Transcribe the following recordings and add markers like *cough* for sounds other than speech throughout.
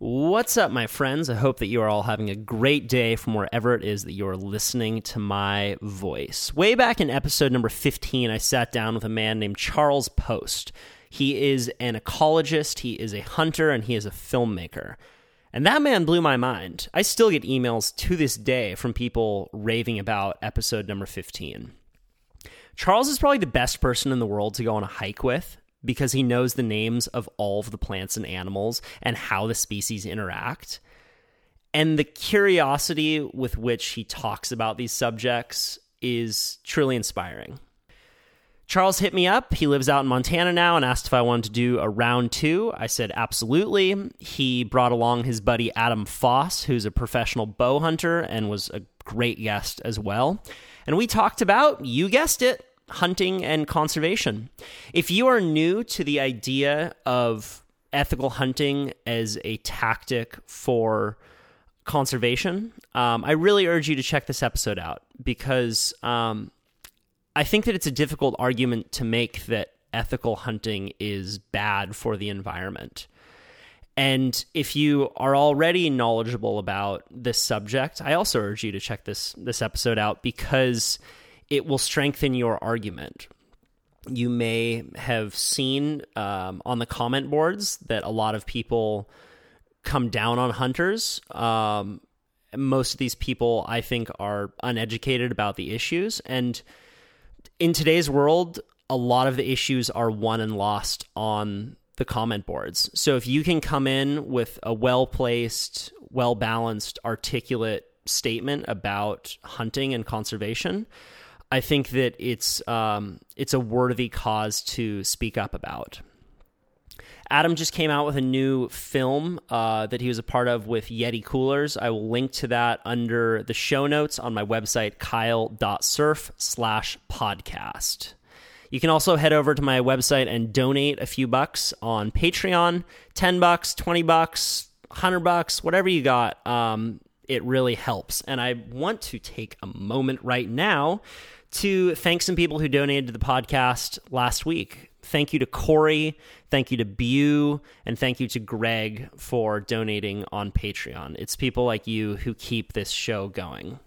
What's up, my friends? I hope that you are all having a great day from wherever it is that you're listening to my voice. Way back in episode number 15, I sat down with a man named Charles Post. He is an ecologist, he is a hunter, and he is a filmmaker. And that man blew my mind. I still get emails to this day from people raving about episode number 15. Charles is probably the best person in the world to go on a hike with because he knows the names of all of the plants and animals and how the species interact. And the curiosity with which he talks about these subjects is truly inspiring. Charles hit me up. He lives out in Montana now and asked if I wanted to do a round two. I said absolutely. He brought along his buddy Adam Foss, who's a professional bow hunter and was a great guest as well. And we talked about, you guessed it, hunting and conservation. If you are new to the idea of ethical hunting as a tactic for conservation, um, I really urge you to check this episode out because um, I think that it's a difficult argument to make that ethical hunting is bad for the environment. And if you are already knowledgeable about this subject, I also urge you to check this this episode out because it will strengthen your argument. You may have seen um, on the comment boards that a lot of people come down on hunters. Um, most of these people, I think, are uneducated about the issues. And in today's world, a lot of the issues are won and lost on the comment boards. So if you can come in with a well placed, well balanced, articulate statement about hunting and conservation, I think that it's um, it's a worthy cause to speak up about. Adam just came out with a new film uh, that he was a part of with Yeti Coolers. I will link to that under the show notes on my website, kyle.surf slash podcast. You can also head over to my website and donate a few bucks on Patreon 10 bucks, 20 bucks, 100 bucks, whatever you got. Um, it really helps. And I want to take a moment right now to thank some people who donated to the podcast last week. Thank you to Corey, thank you to Bew, and thank you to Greg for donating on Patreon. It's people like you who keep this show going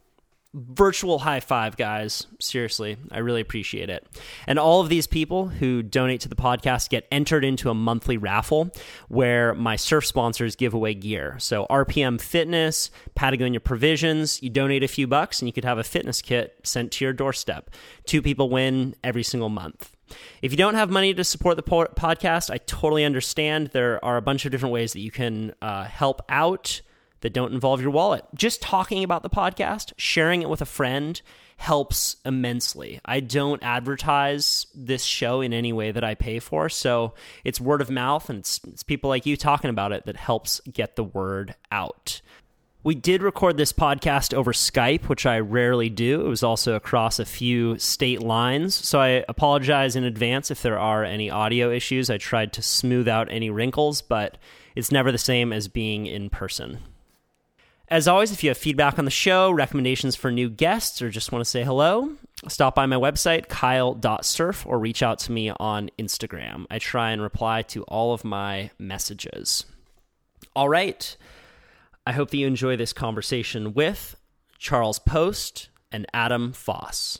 virtual high five, guys. Seriously, I really appreciate it. And all of these people who donate to the podcast get entered into a monthly raffle where my surf sponsors give away gear. So, RPM Fitness, Patagonia Provisions, you donate a few bucks and you could have a fitness kit sent to your doorstep. Two people win every single month. If you don't have money to support the podcast, I totally understand. There are a bunch of different ways that you can uh, help out that don't involve your wallet. Just talking about the podcast, sharing it with a friend helps immensely. I don't advertise this show in any way that I pay for, so it's word of mouth and it's, it's people like you talking about it that helps get the word out. We did record this podcast over Skype, which I rarely do. It was also across a few state lines. So I apologize in advance if there are any audio issues. I tried to smooth out any wrinkles, but it's never the same as being in person. As always, if you have feedback on the show, recommendations for new guests, or just want to say hello, stop by my website, kyle.surf, or reach out to me on Instagram. I try and reply to all of my messages. All right. I hope that you enjoy this conversation with Charles Post and Adam Foss.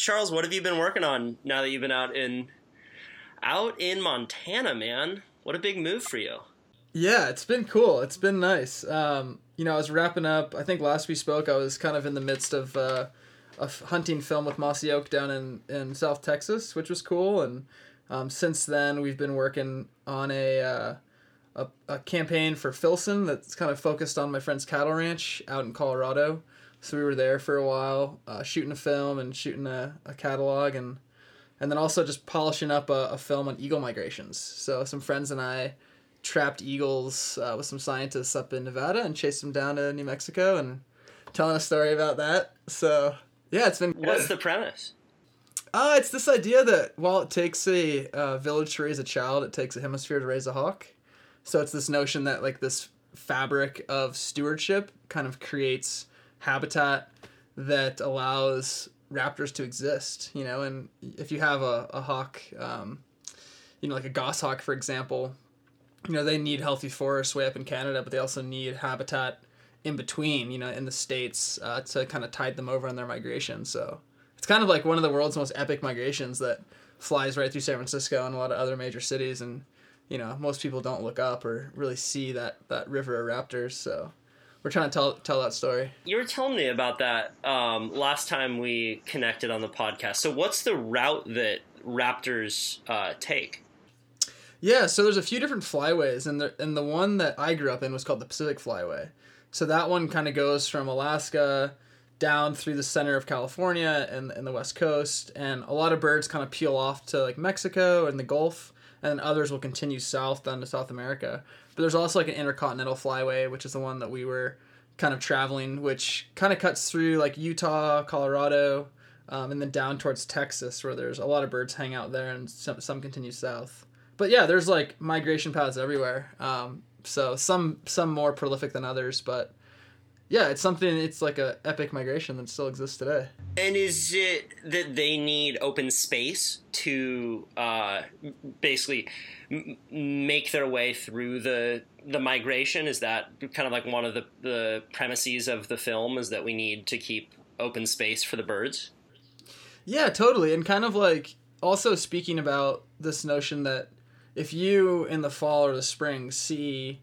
Charles, what have you been working on now that you've been out in out in Montana, man? What a big move for you. Yeah, it's been cool. It's been nice. Um, you know, I was wrapping up. I think last we spoke, I was kind of in the midst of uh, a hunting film with Mossy Oak down in, in South Texas, which was cool. And um, since then, we've been working on a, uh, a a campaign for Filson that's kind of focused on my friend's cattle ranch out in Colorado. So we were there for a while, uh, shooting a film and shooting a, a catalog, and and then also just polishing up a, a film on eagle migrations. So some friends and I trapped eagles uh, with some scientists up in Nevada and chased them down to New Mexico and telling a story about that. So yeah, it's been. What's the premise? Uh, it's this idea that while it takes a uh, village to raise a child, it takes a hemisphere to raise a hawk. So it's this notion that like this fabric of stewardship kind of creates habitat that allows raptors to exist. You know, and if you have a, a hawk, um, you know, like a goshawk, for example, you know, they need healthy forests way up in Canada, but they also need habitat in between, you know, in the states uh, to kind of tide them over on their migration. So it's kind of like one of the world's most epic migrations that flies right through San Francisco and a lot of other major cities, and you know, most people don't look up or really see that that river of raptors. So we're trying to tell tell that story. You were telling me about that um, last time we connected on the podcast. So what's the route that raptors uh, take? Yeah, so there's a few different flyways, and the and the one that I grew up in was called the Pacific Flyway. So that one kind of goes from Alaska down through the center of California and, and the west coast, and a lot of birds kind of peel off to like Mexico and the Gulf, and then others will continue south down to South America. But there's also like an intercontinental flyway, which is the one that we were kind of traveling, which kind of cuts through like Utah, Colorado, um, and then down towards Texas, where there's a lot of birds hang out there, and some, some continue south. But yeah, there's like migration paths everywhere. Um, so some some more prolific than others, but yeah, it's something. It's like a epic migration that still exists today. And is it that they need open space to uh, basically m- make their way through the the migration? Is that kind of like one of the the premises of the film? Is that we need to keep open space for the birds? Yeah, totally. And kind of like also speaking about this notion that if you in the fall or the spring see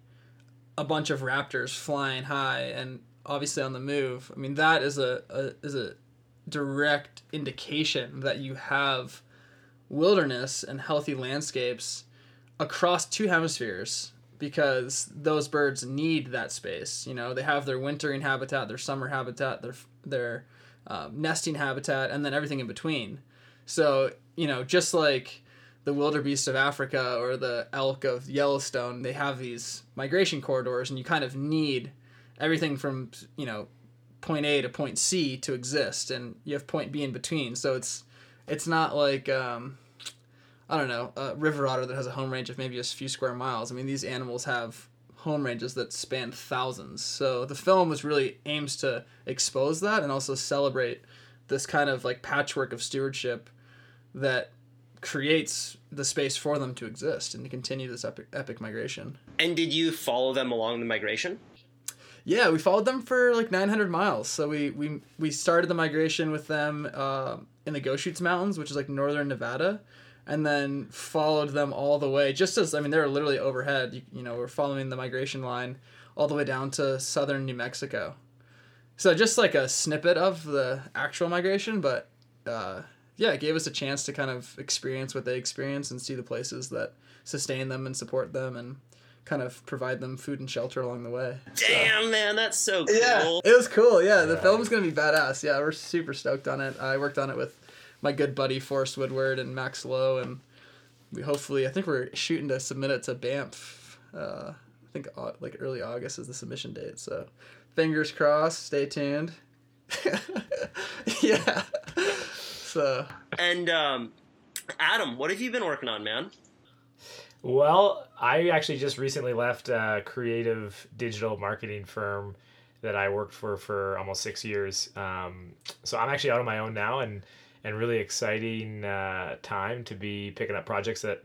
a bunch of raptors flying high and obviously on the move, I mean that is a, a is a direct indication that you have wilderness and healthy landscapes across two hemispheres because those birds need that space. You know, they have their wintering habitat, their summer habitat, their their um, nesting habitat, and then everything in between. So you know, just like the wildebeest of Africa or the elk of Yellowstone, they have these migration corridors, and you kind of need everything from you know point A to point C to exist, and you have point B in between. So it's it's not like um, I don't know a river otter that has a home range of maybe a few square miles. I mean, these animals have home ranges that span thousands. So the film was really aims to expose that and also celebrate this kind of like patchwork of stewardship that creates the space for them to exist and to continue this epic, epic migration. And did you follow them along the migration? Yeah, we followed them for like 900 miles. So we we, we started the migration with them uh, in the Goshutes Mountains, which is like northern Nevada, and then followed them all the way. Just as I mean, they were literally overhead. You, you know, we're following the migration line all the way down to southern New Mexico. So just like a snippet of the actual migration, but uh, yeah, it gave us a chance to kind of experience what they experience and see the places that sustain them and support them and kind of provide them food and shelter along the way. Damn, man, that's so cool. Yeah, it was cool. Yeah, the film's gonna be badass. Yeah, we're super stoked on it. I worked on it with my good buddy Forrest Woodward and Max Lowe, and we hopefully I think we're shooting to submit it to Banff. Uh, I think au- like early August is the submission date. So fingers crossed. Stay tuned. *laughs* yeah. So And um, Adam, what have you been working on, man? Well, I actually just recently left a creative digital marketing firm that I worked for for almost six years. Um, so I'm actually out on my own now, and and really exciting uh, time to be picking up projects that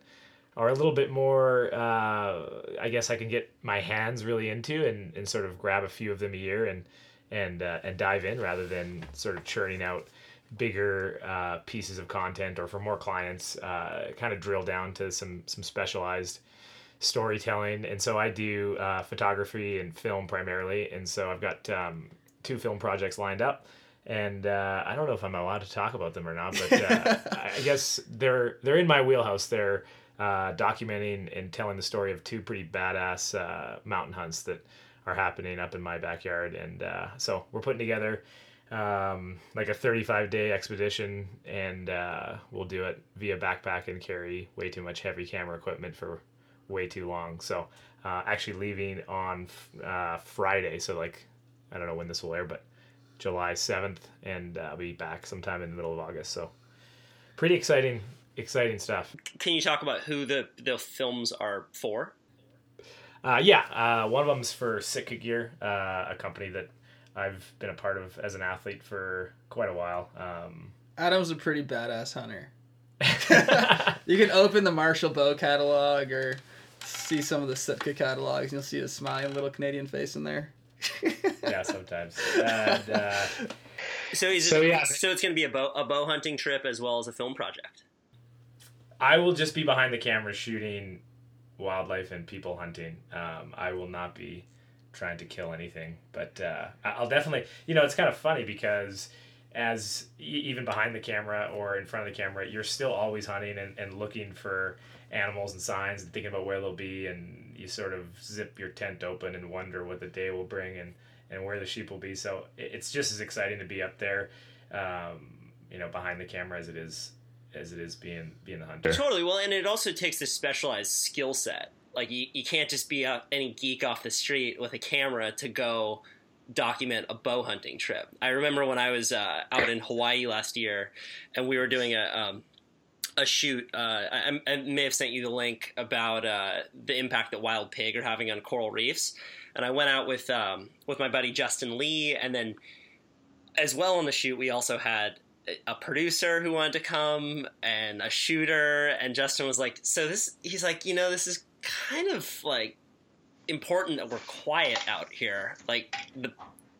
are a little bit more. Uh, I guess I can get my hands really into and, and sort of grab a few of them a year and and uh, and dive in rather than sort of churning out bigger uh, pieces of content or for more clients uh, kind of drill down to some some specialized storytelling. And so i do uh, photography and film primarily. And so i've got um, two film projects lined up. And uh, i don't know if i'm allowed to talk about them or not but uh, *laughs* i guess they're they're in my wheelhouse. They're uh, documenting and telling the story of two pretty badass uh, mountain hunts that are happening up in my backyard. And uh, so we're putting together um, like a 35 day expedition, and uh, we'll do it via backpack and carry way too much heavy camera equipment for way too long. So uh, actually leaving on uh, Friday, so like I don't know when this will air, but July 7th, and uh, I'll be back sometime in the middle of August. So pretty exciting, exciting stuff. Can you talk about who the the films are for? Uh, yeah, uh, one of them's for Sitka Gear, uh, a company that I've been a part of as an athlete for quite a while. Um, Adam's a pretty badass hunter. *laughs* you can open the Marshall Bow catalog or see some of the Sitka catalogs, and you'll see a smiling little Canadian face in there. *laughs* yeah, sometimes. And, uh, So is it, So, yeah. so it's going to be a bow a bow hunting trip as well as a film project. I will just be behind the camera shooting wildlife and people hunting. Um, I will not be trying to kill anything, but uh, I'll definitely. You know, it's kind of funny because as even behind the camera or in front of the camera, you're still always hunting and, and looking for animals and signs and thinking about where they'll be, and you sort of zip your tent open and wonder what the day will bring and and where the sheep will be. So it's just as exciting to be up there, um, you know, behind the camera as it is as it is being being the hunter. Totally. Well, and it also takes a specialized skill set. Like you, you can't just be a, any geek off the street with a camera to go document a bow hunting trip. I remember when I was uh, out in Hawaii last year, and we were doing a um, a shoot. Uh, I, I may have sent you the link about uh, the impact that wild pig are having on coral reefs. And I went out with um, with my buddy Justin Lee, and then as well on the shoot, we also had a producer who wanted to come and a shooter and Justin was like so this he's like you know this is kind of like important that we're quiet out here. Like the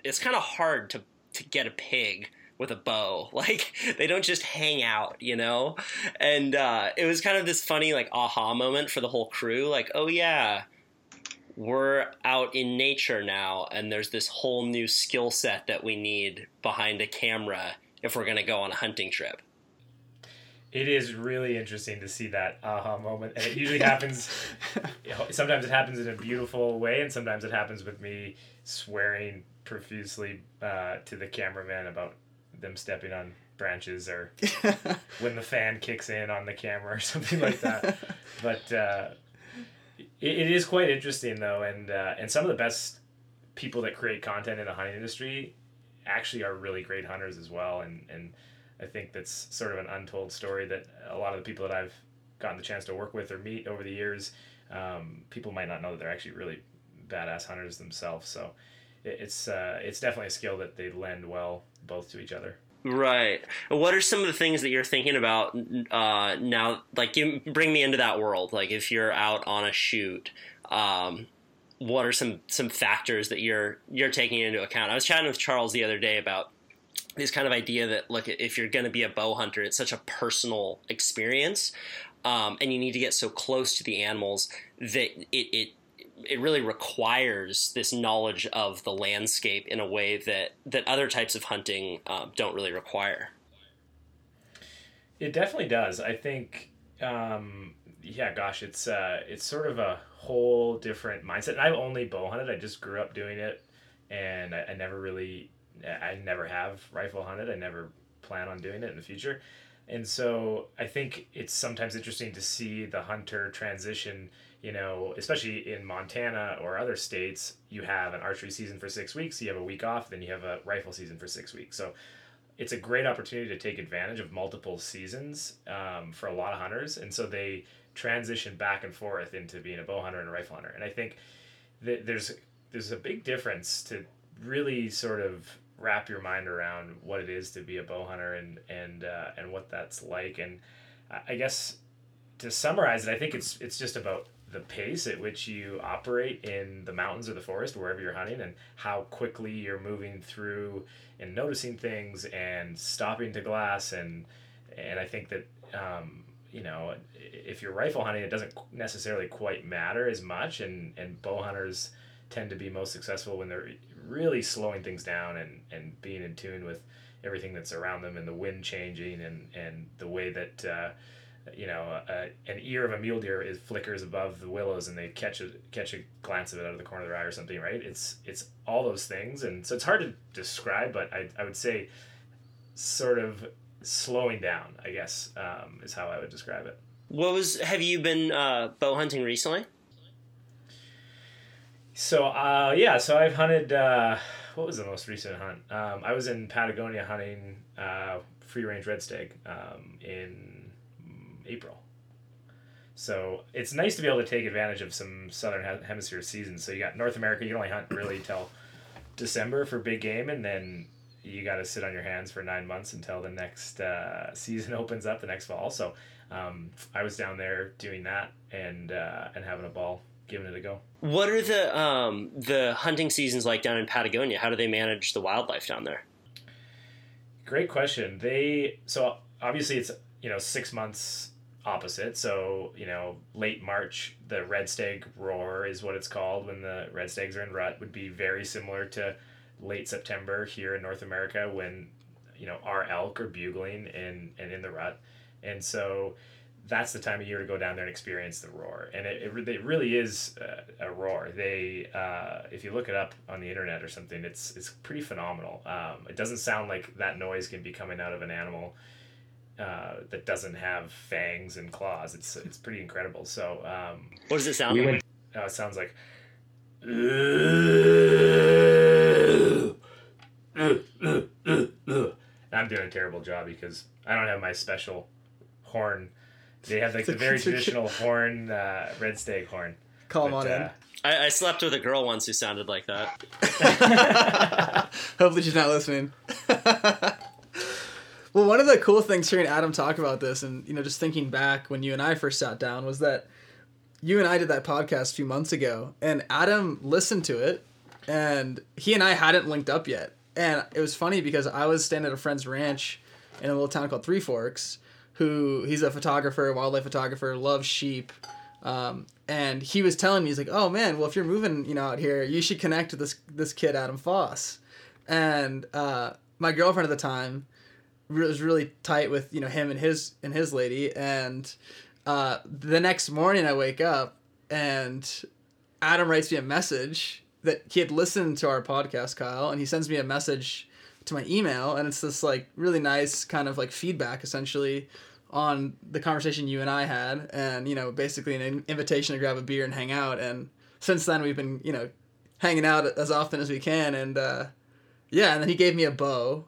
it's kind of hard to to get a pig with a bow. *laughs* Like they don't just hang out you know? And uh it was kind of this funny like aha moment for the whole crew. Like oh yeah we're out in nature now and there's this whole new skill set that we need behind a camera if we're going to go on a hunting trip. It is really interesting to see that aha moment, and it usually *laughs* happens. sometimes it happens in a beautiful way, and sometimes it happens with me swearing profusely uh, to the cameraman about them stepping on branches or *laughs* when the fan kicks in on the camera or something like that. *laughs* but uh, it, it is quite interesting though, and uh, and some of the best people that create content in the hunting industry actually are really great hunters as well, and and I think that's sort of an untold story that a lot of the people that I've gotten the chance to work with or meet over the years, um, people might not know that they're actually really badass hunters themselves. So it, it's uh, it's definitely a skill that they lend well both to each other. Right. What are some of the things that you're thinking about uh, now? Like, give, bring me into that world. Like, if you're out on a shoot, um, what are some some factors that you're you're taking into account? I was chatting with Charles the other day about this kind of idea that look, if you're going to be a bow hunter, it's such a personal experience, um, and you need to get so close to the animals that it, it it really requires this knowledge of the landscape in a way that that other types of hunting um, don't really require. It definitely does. I think, um, yeah, gosh, it's uh, it's sort of a whole different mindset. And I've only bow hunted. I just grew up doing it, and I, I never really, I never have rifle hunted. I never plan on doing it in the future. And so I think it's sometimes interesting to see the hunter transition. You know, especially in Montana or other states, you have an archery season for six weeks. You have a week off, then you have a rifle season for six weeks. So it's a great opportunity to take advantage of multiple seasons um, for a lot of hunters, and so they transition back and forth into being a bow hunter and a rifle hunter. And I think that there's there's a big difference to really sort of wrap your mind around what it is to be a bow hunter and and uh, and what that's like. And I- guess to summarize it, I think it's it's just about the pace at which you operate in the mountains or the forest, wherever you're hunting, and how quickly you're moving through and noticing things and stopping to glass and and I think that um, you know if you're rifle hunting, it doesn't necessarily quite matter as much, and and bow hunters tend to be most successful when they're really slowing things down and and being in tune with everything that's around them and the wind changing and and the way that uh, you know, a, an ear of a mule deer is flickers above the willows, and they catch a catch a glance of it out of the corner of their eye or something, right? It's it's all those things, and so it's hard to describe, but I I would say, sort of slowing down, I guess, um, is how I would describe it. What was? Have you been uh, bow hunting recently? So uh, yeah, so I've hunted. Uh, what was the most recent hunt? Um, I was in Patagonia hunting uh, free range red stag um, in April. So it's nice to be able to take advantage of some southern hemisphere seasons. So you got North America. You can only hunt really till December for big game, and then you got to sit on your hands for nine months until the next uh, season *laughs* opens up the next fall. So um, I was down there doing that and uh, and having a ball, giving it a go. What are the um, the hunting seasons like down in Patagonia? How do they manage the wildlife down there? Great question. They so obviously it's you know six months opposite. So you know late March, the red stag roar is what it's called when the red stags are in rut. Would be very similar to late September here in North America when you know our elk are bugling and and in the rut, and so that's the time of year to go down there and experience the roar. And it, it, it really is a, a roar. They, uh, if you look it up on the internet or something, it's, it's pretty phenomenal. Um, it doesn't sound like that noise can be coming out of an animal uh, that doesn't have fangs and claws. It's, it's pretty incredible. So, um, What does it sound like? uh, it sounds like. I'm doing a terrible job because I don't have my special horn. They have like the very *laughs* traditional horn, uh, red stag horn. Call him But, on uh, I, I slept with a girl once who sounded like that. *laughs* Hopefully she's not listening. *laughs* well, one of the cool things hearing Adam talk about this, and you know, just thinking back when you and I first sat down, was that you and I did that podcast a few months ago, and Adam listened to it, and he and I hadn't linked up yet. And it was funny because I was staying at a friend's ranch in a little town called Three Forks, who he's a photographer, wildlife photographer, loves sheep. Um, and he was telling me, he's like, "Oh man, well if you're moving, you know, out here, you should connect with this this kid Adam Foss." And uh, my girlfriend at the time was really tight with you know him and his and his lady. And uh, the next morning, I wake up and Adam writes me a message that he had listened to our podcast, Kyle, and he sends me a message to my email, and it's this like really nice kind of like feedback essentially on the conversation you and I had, and you know basically an invitation to grab a beer and hang out. And since then, we've been you know hanging out as often as we can, and uh, yeah, and then he gave me a bow,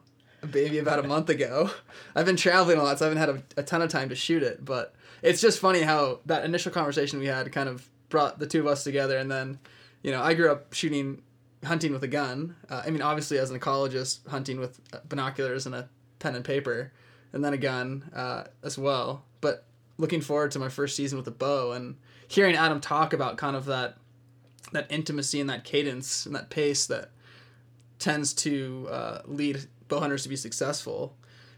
maybe about a *laughs* month ago. I've been traveling a lot, so I haven't had a, a ton of time to shoot it, but it's just funny how that initial conversation we had kind of brought the two of us together, and then you know I grew up shooting hunting with a gun. Uh, I mean, obviously as an ecologist, hunting with binoculars and a pen and paper, and then a gun uh, as well. But looking forward to my first season with a bow and hearing Adam talk about kind of that that intimacy and that cadence and that pace that tends to uh, lead bow hunters to be successful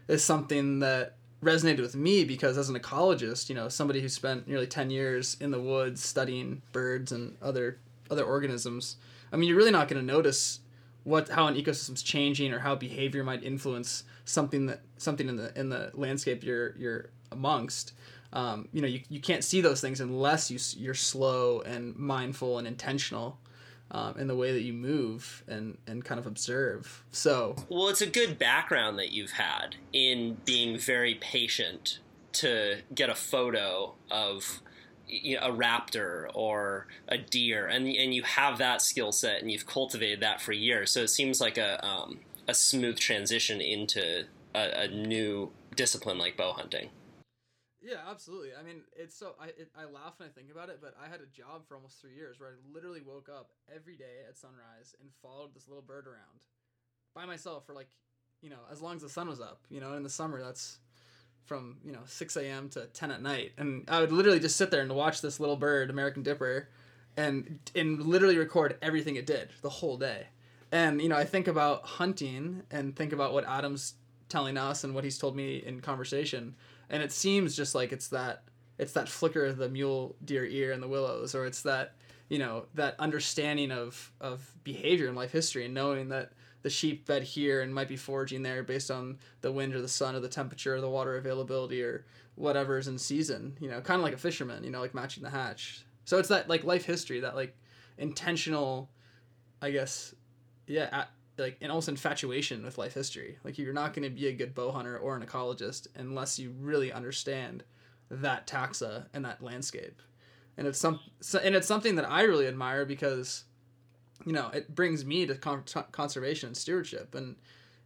is something that resonated with me because as an ecologist, you know, somebody who spent nearly 10 years in the woods studying birds and other other organisms, I mean, you're really not going to notice what how an ecosystem's changing or how behavior might influence something that something in the in the landscape you're you're amongst. Um, you know, you, you can't see those things unless you you're slow and mindful and intentional um, in the way that you move and and kind of observe. So Well, it's a good background that you've had in being very patient to get a photo of you know, a raptor or a deer, and and you have that skill set and you've cultivated that for years. So it seems like a um, a smooth transition into a, a new discipline like bow hunting. Yeah, absolutely. I mean, it's so I it, I laugh when I think about it, but I had a job for almost three years where I literally woke up every day at sunrise and followed this little bird around by myself for like, you know, as long as the sun was up. You know, in the summer that's from you know six a.m. to ten at night, and I would literally just sit there and watch this little bird, American Dipper, and and literally record everything it did the whole day. And you know, I think about hunting and think about what Adam's telling us and what he's told me in conversation, and it seems just like it's that it's that flicker of the mule deer ear in the willows, or it's that you know that understanding of of behavior in life history and knowing that the sheep fed here and might be foraging there based on the wind or the sun or the temperature or the water availability or whatever is in season. You know, kind of like a fisherman. You know, like matching the hatch. So it's that like life history, that like intentional, I guess, yeah, at, like and almost infatuation with life history. Like you're not going to be a good bow hunter or an ecologist unless you really understand that taxa and that landscape. And it's some so, and it's something that I really admire because you know, it brings me to con- conservation and stewardship. And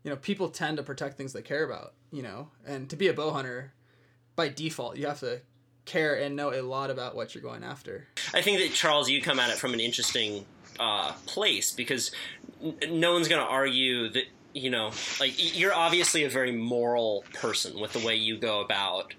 you know, people tend to protect things they care about, you know, and to be a bow hunter by default, you have to care and know a lot about what you're going after. I think that Charles, you come at it from an interesting uh, place because n- no one's going to argue that you know, like you're obviously a very moral person with the way you go about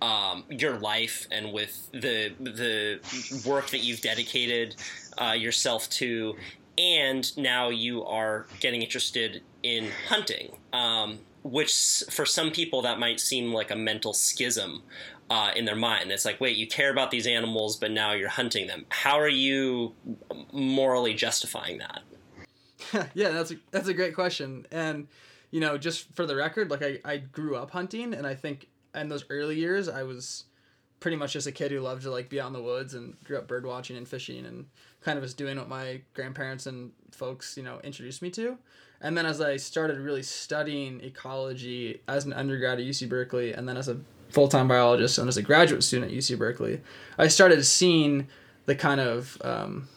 um, your life and with the the work that you've dedicated uh, yourself to, and now you are getting interested in hunting, um, which for some people that might seem like a mental schism uh, in their mind. It's like, wait, you care about these animals, but now you're hunting them. How are you morally justifying that? *laughs* yeah, that's a, that's a great question. And you know, just for the record, like I, I grew up hunting, and I think in those early years, I was pretty much just a kid who loved to like be out in the woods and grew up bird watching and fishing and kind of was doing what my grandparents and folks you know introduced me to. And then as i started really studying ecology as an undergrad at uc berkeley and then as a full-time biologist and as a graduate student at uc berkeley i started seeing the kind of um,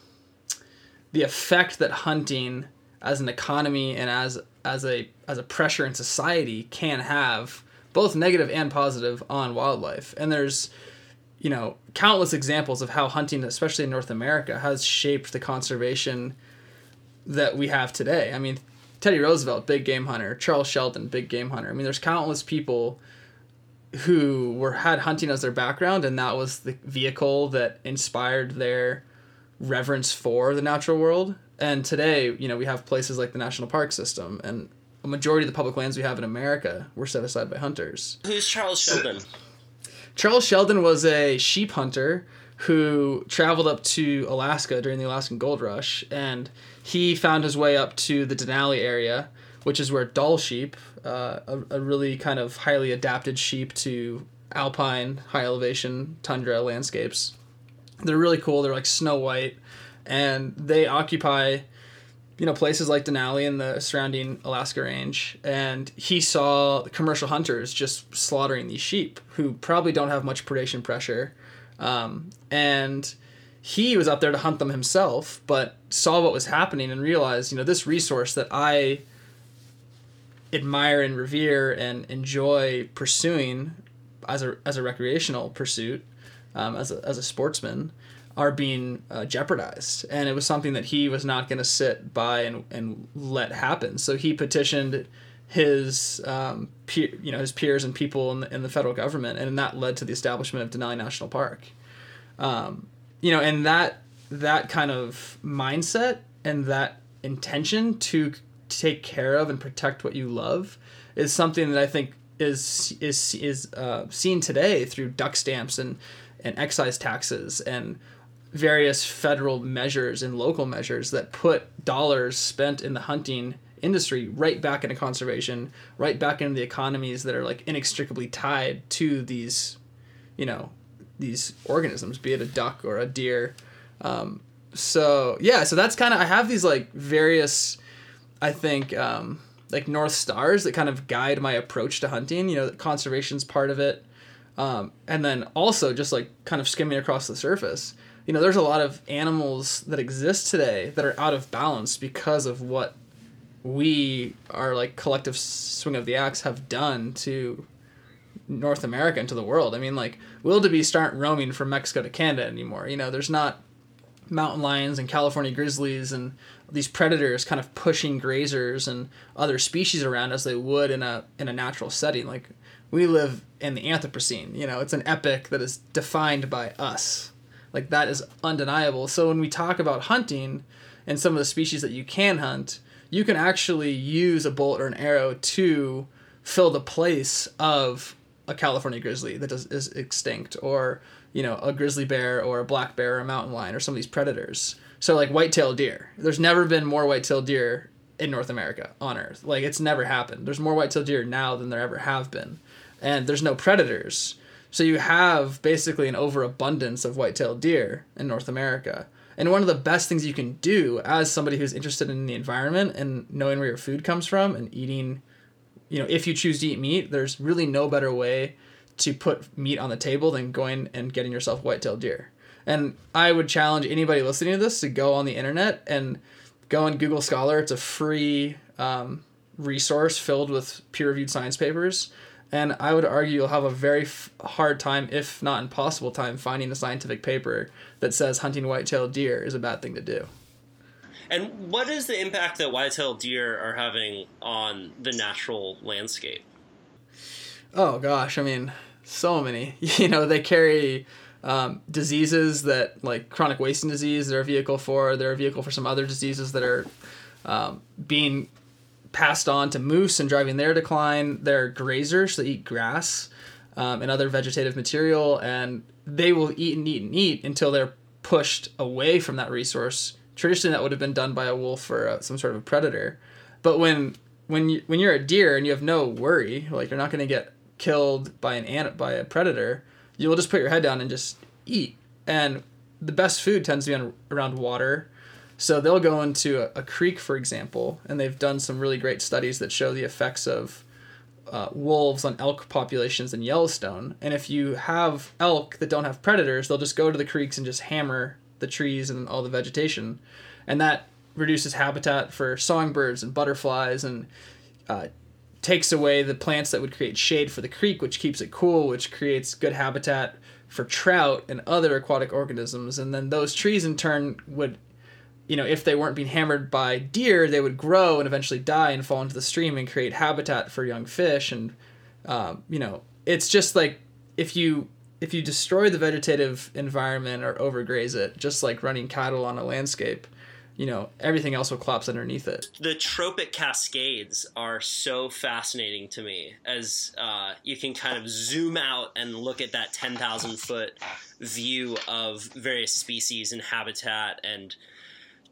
the effect that hunting as an economy and as as a as a pressure in society can have both negative and positive on wildlife. And there's you know countless examples of how hunting especially in north america has shaped the conservation that we have today. I mean teddy roosevelt big game hunter charles sheldon big game hunter. I mean there's countless people who were had hunting as their background and that was the vehicle that inspired their reverence for the natural world. And today you know we have places like the national park system and a majority of the public lands we have in america were set aside by hunters. Who's Charles Sheldon? Charles sheldon was a sheep hunter who traveled up to alaska during the alaskan gold rush and he found his way up to the denali area which is where Dall sheep, uh, a, a really kind of highly adapted sheep to alpine, high elevation tundra landscapes. They're really cool. They're like snow white, and they occupy, you know, places like Denali and the surrounding Alaska range. And he saw commercial hunters just slaughtering these sheep who probably don't have much predation pressure, um, and he was up there to hunt them himself, but saw what was happening and realized, you know, this resource that I admire and revere and enjoy pursuing as a as a recreational pursuit, um, as a as a sportsman, are being uh, jeopardized. And it was something that he was not going to sit by and and let happen. So he petitioned his um, you know his peers and people in the, in the federal government, and that led to the establishment of Denali National Park. Um, you know, and that that kind of mindset and that intention to take care of and protect what you love is something that I think is is is uh, seen today through duck stamps and and excise taxes and various federal measures and local measures that put dollars spent in the hunting industry right back into conservation, right back into the economies that are like inextricably tied to these, you know, these organisms, be it a duck or a deer. Um, so yeah, so that's kind of I have these like various I think um, like north stars that kind of guide my approach to hunting. You know, conservation's part of it, um, and then also just like kind of skimming across the surface. You know, there's a lot of animals that exist today that are out of balance because of what we, our like collective swing of the axe, have done to North America and to the world. I mean, like wildebeest aren't roaming from Mexico to Canada anymore. You know, there's not mountain lions and California grizzlies and these predators kind of pushing grazers and other species around as they would in a in a natural setting. Like we live in the Anthropocene. You know, it's an epoch that is defined by us. Like that is undeniable. So when we talk about hunting and some of the species that you can hunt, you can actually use a bolt or an arrow to fill the place of a California grizzly that is, is extinct or you know a grizzly bear or a black bear or a mountain lion or some of these predators so like white-tailed deer there's never been more white-tailed deer in North America on Earth. Like it's never happened. There's more white-tailed deer now than there ever have been, and there's no predators. So you have basically an overabundance of white-tailed deer in North America. And one of the best things you can do as somebody who's interested in the environment and knowing where your food comes from and eating, you know, if you choose to eat meat, there's really no better way to put meat on the table than going and getting yourself white-tailed deer. And I would challenge anybody listening to this to go on the internet and go on Google Scholar. It's a free um, resource filled with peer-reviewed science papers. And I would argue you'll have a very f- hard time, if not impossible time, finding a scientific paper that says hunting white-tailed deer is a bad thing to do. And what is the impact that white-tailed deer are having on the natural landscape? Oh gosh, I mean, so many. *laughs* You know, they carry um, diseases that, like chronic wasting disease, they're a vehicle for. They're a vehicle for some other diseases that are um, being passed on to moose and driving their decline. They're grazers that eat grass um, and other vegetative material, and they will eat and eat and eat until they're pushed away from that resource. Traditionally, that would have been done by a wolf or uh, some sort of a predator. But when when you when you're a deer and you have no worry, like you're not going to get killed by an ant by a predator, you will just put your head down and just eat. And the best food tends to be on, around water. So they'll go into a, a, creek, for example, and they've done some really great studies that show the effects of uh, wolves on elk populations in Yellowstone. And if you have elk that don't have predators, they'll just go to the creeks and just hammer the trees and all the vegetation. And that reduces habitat for songbirds and butterflies and uh, takes away the plants that would create shade for the creek, which keeps it cool, which creates good habitat for trout and other aquatic organisms. And then those trees, in turn, would, you know, if they weren't being hammered by deer, they would grow and eventually die and fall into the stream and create habitat for young fish. And, um, you know, it's just like if you if you destroy the vegetative environment or overgraze it, just like running cattle on a landscape, you know everything else will collapse underneath it. The trophic cascades are so fascinating to me as uh, you can kind of zoom out and look at that ten thousand foot view of various species and habitat and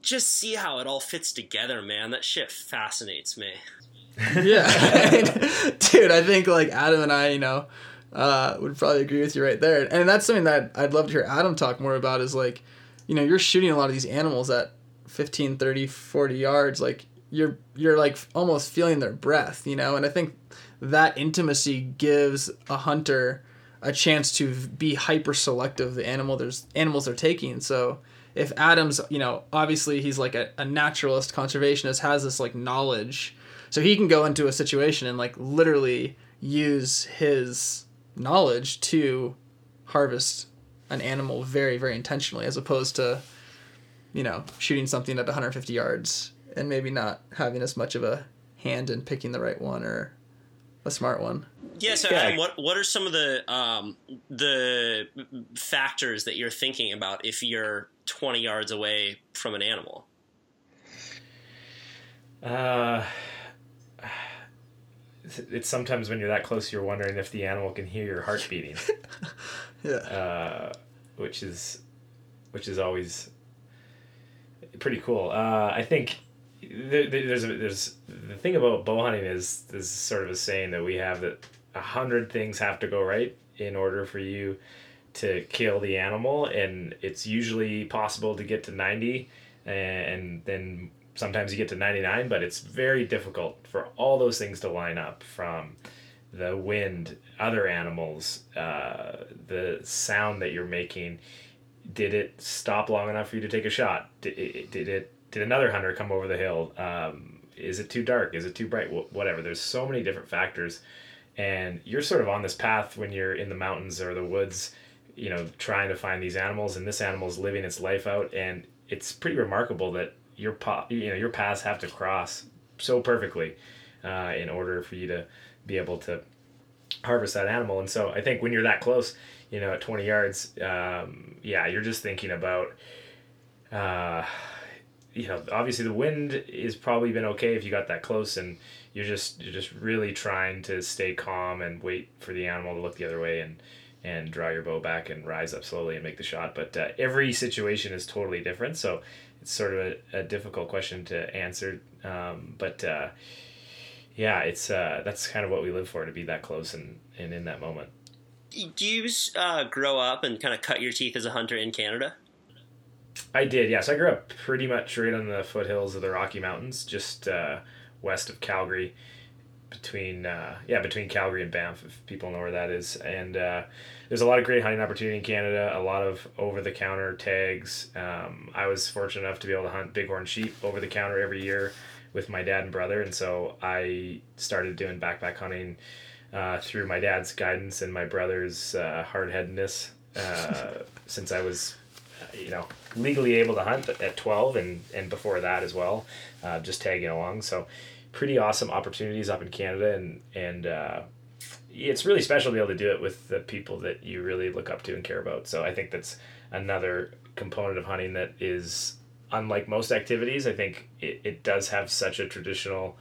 just see how it all fits together, man. That shit fascinates me. yeah, *laughs* dude. I think like Adam and I, you know, uh, would probably agree with you right there. And that's something that I'd love to hear Adam talk more about. Is like, you know, you're shooting a lot of these animals at 15 30 40 yards like you're you're like almost feeling their breath you know and i think that intimacy gives a hunter a chance to be hyper selective the animal there's animals they're taking so if adam's you know obviously he's like a, a naturalist conservationist has this like knowledge so he can go into a situation and like literally use his knowledge to harvest an animal very very intentionally as opposed to you know, shooting something at 150 yards and maybe not having as much of a hand in picking the right one or a smart one. Yeah. So, Adam, what what are some of the um, the factors that you're thinking about if you're 20 yards away from an animal? Uh, it's sometimes when you're that close, you're wondering if the animal can hear your heart beating. *laughs* yeah. Uh, which is which is always pretty cool. Uh, I think there's a, there's the thing about bow hunting is is sort of a saying that we have that a hundred things have to go right in order for you to kill the animal, and it's usually possible to get to ninety, and then sometimes you get to ninety nine, but it's very difficult for all those things to line up from the wind, other animals, uh, the sound that you're making did it stop long enough for you to take a shot? Did it, did it did another hunter come over the hill? Um, is it too dark? Is it too bright? Whatever. There's so many different factors, and you're sort of on this path when you're in the mountains or the woods, you know, trying to find these animals, and this animal's living its life out, and it's pretty remarkable that your pa- you know your paths have to cross so perfectly uh, in order for you to be able to harvest that animal. And so I think when you're that close, you know, at 20 yards, um, yeah, you're just thinking about, uh, you know, obviously the wind is probably been okay if you got that close, and you're just you're just really trying to stay calm and wait for the animal to look the other way, and and draw your bow back and rise up slowly and make the shot. But uh, every situation is totally different, so it's sort of a, a difficult question to answer. Um, but uh, yeah, it's uh, that's kind of what we live for to be that close and, and in that moment. Do you uh, grow up and kind of cut your teeth as a hunter in Canada? I did, yes. I grew up pretty much right on the foothills of the Rocky Mountains, just uh, west of Calgary, between uh, yeah between Calgary and Banff, if people know where that is. And uh, there's a lot of great hunting opportunity in Canada. A lot of over the counter tags. Um, I was fortunate enough to be able to hunt bighorn sheep over the counter every year with my dad and brother, and so I started doing backpack hunting uh, through my dad's guidance and my brother's uh, hard headedness uh, *laughs* since I was you know legally able to hunt at 12 and and before that as well uh, just tagging along so pretty awesome opportunities up in canada and and uh, it's really special to be able to do it with the people that you really look up to and care about. So i think that's another component of hunting that is unlike most activities i think it, it does have such a traditional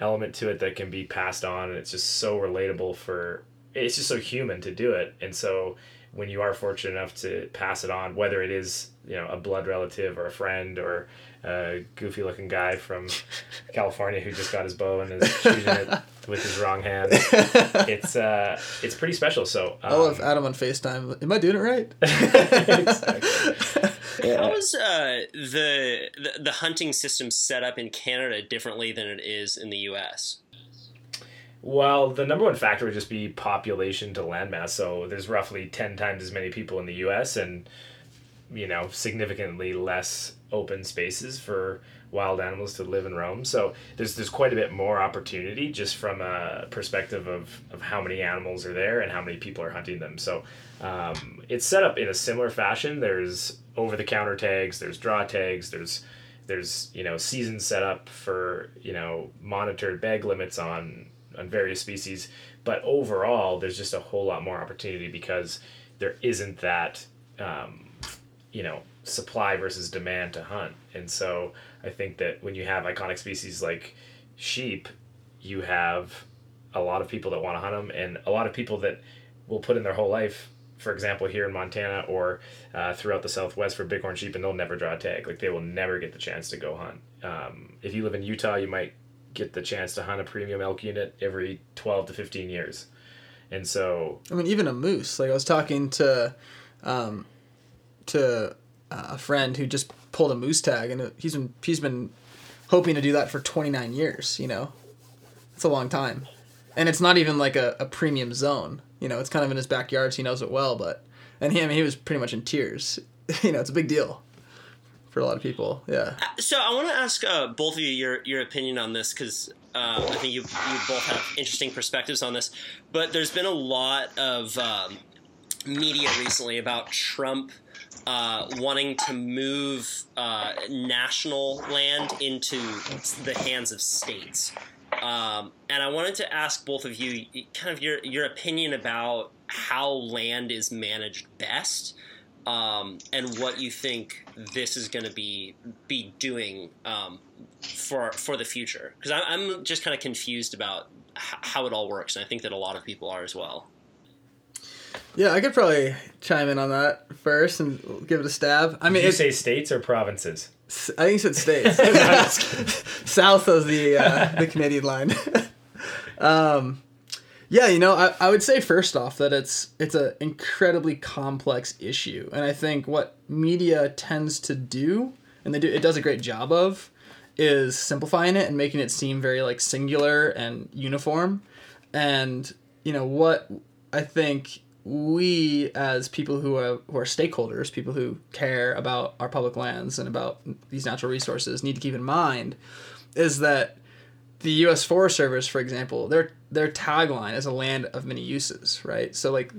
element to it that can be passed on and it's just so relatable for it's just so human to do it. And so when you are fortunate enough to pass it on, whether it is you know a blood relative or a friend or a goofy looking guy from California who just got his bow and is shooting it with his wrong hand, it's uh it's pretty special. So um, I love Adam on Facetime. Am I doing it right? *laughs* How is uh, the, the the hunting system set up in Canada differently than it is in the U.S.? Well, the number one factor would just be population to landmass. So there's roughly 10 times as many people in the US and, you know, significantly less open spaces for wild animals to live and roam. So there's there's quite a bit more opportunity just from a perspective of, of how many animals are there and how many people are hunting them. So um, it's set up in a similar fashion. There's over the counter tags, there's draw tags, there's there's you know seasons set up for you know monitored bag limits on on various species. But overall, there's just a whole lot more opportunity because there isn't that, um, you know, supply versus demand to hunt. And so I think that when you have iconic species like sheep, you have a lot of people that want to hunt them and a lot of people that will put in their whole life for example, here in Montana or uh, throughout the Southwest for bighorn sheep, and they'll never draw a tag. Like they will never get the chance to go hunt. Um, if you live in Utah, you might get the chance to hunt a premium elk unit every 12 to 15 years. And so, I mean, even a moose. Like I was talking to, um, to uh, a friend who just pulled a moose tag, and he's been he's been hoping to do that for 29 years. You know, it's a long time, and it's not even like a, a premium zone. You know, it's kind of in his backyard, so he knows it well. But and he, I mean, he was pretty much in tears. *laughs* you know, it's a big deal for a lot of people. Yeah. So I want to ask uh, both of you your your opinion on this because uh, I think you you both have interesting perspectives on this. But there's been a lot of um, media recently about Trump. Uh, wanting to move uh, national land into the hands of states, um, and I wanted to ask both of you kind of your your opinion about how land is managed best um, and what you think this is going to be be doing um, for for the future. Because I'm just kind of confused about h- how it all works, and I think that a lot of people are as well. Yeah, I could probably chime in on that first and give it a stab. I mean, Did you say states or provinces? I think you said *laughs* states. *laughs* South of the uh, the Canadian line. *laughs* um, yeah, you know, I, I would say first off that it's it's an incredibly complex issue, and I think what media tends to do, and they do it does a great job of, is simplifying it and making it seem very like singular and uniform, and you know what I think we as people who are who are stakeholders, people who care about our public lands and about these natural resources, need to keep in mind is that the U.S. Forest Service, for example, their their tagline is a land of many uses, right? So like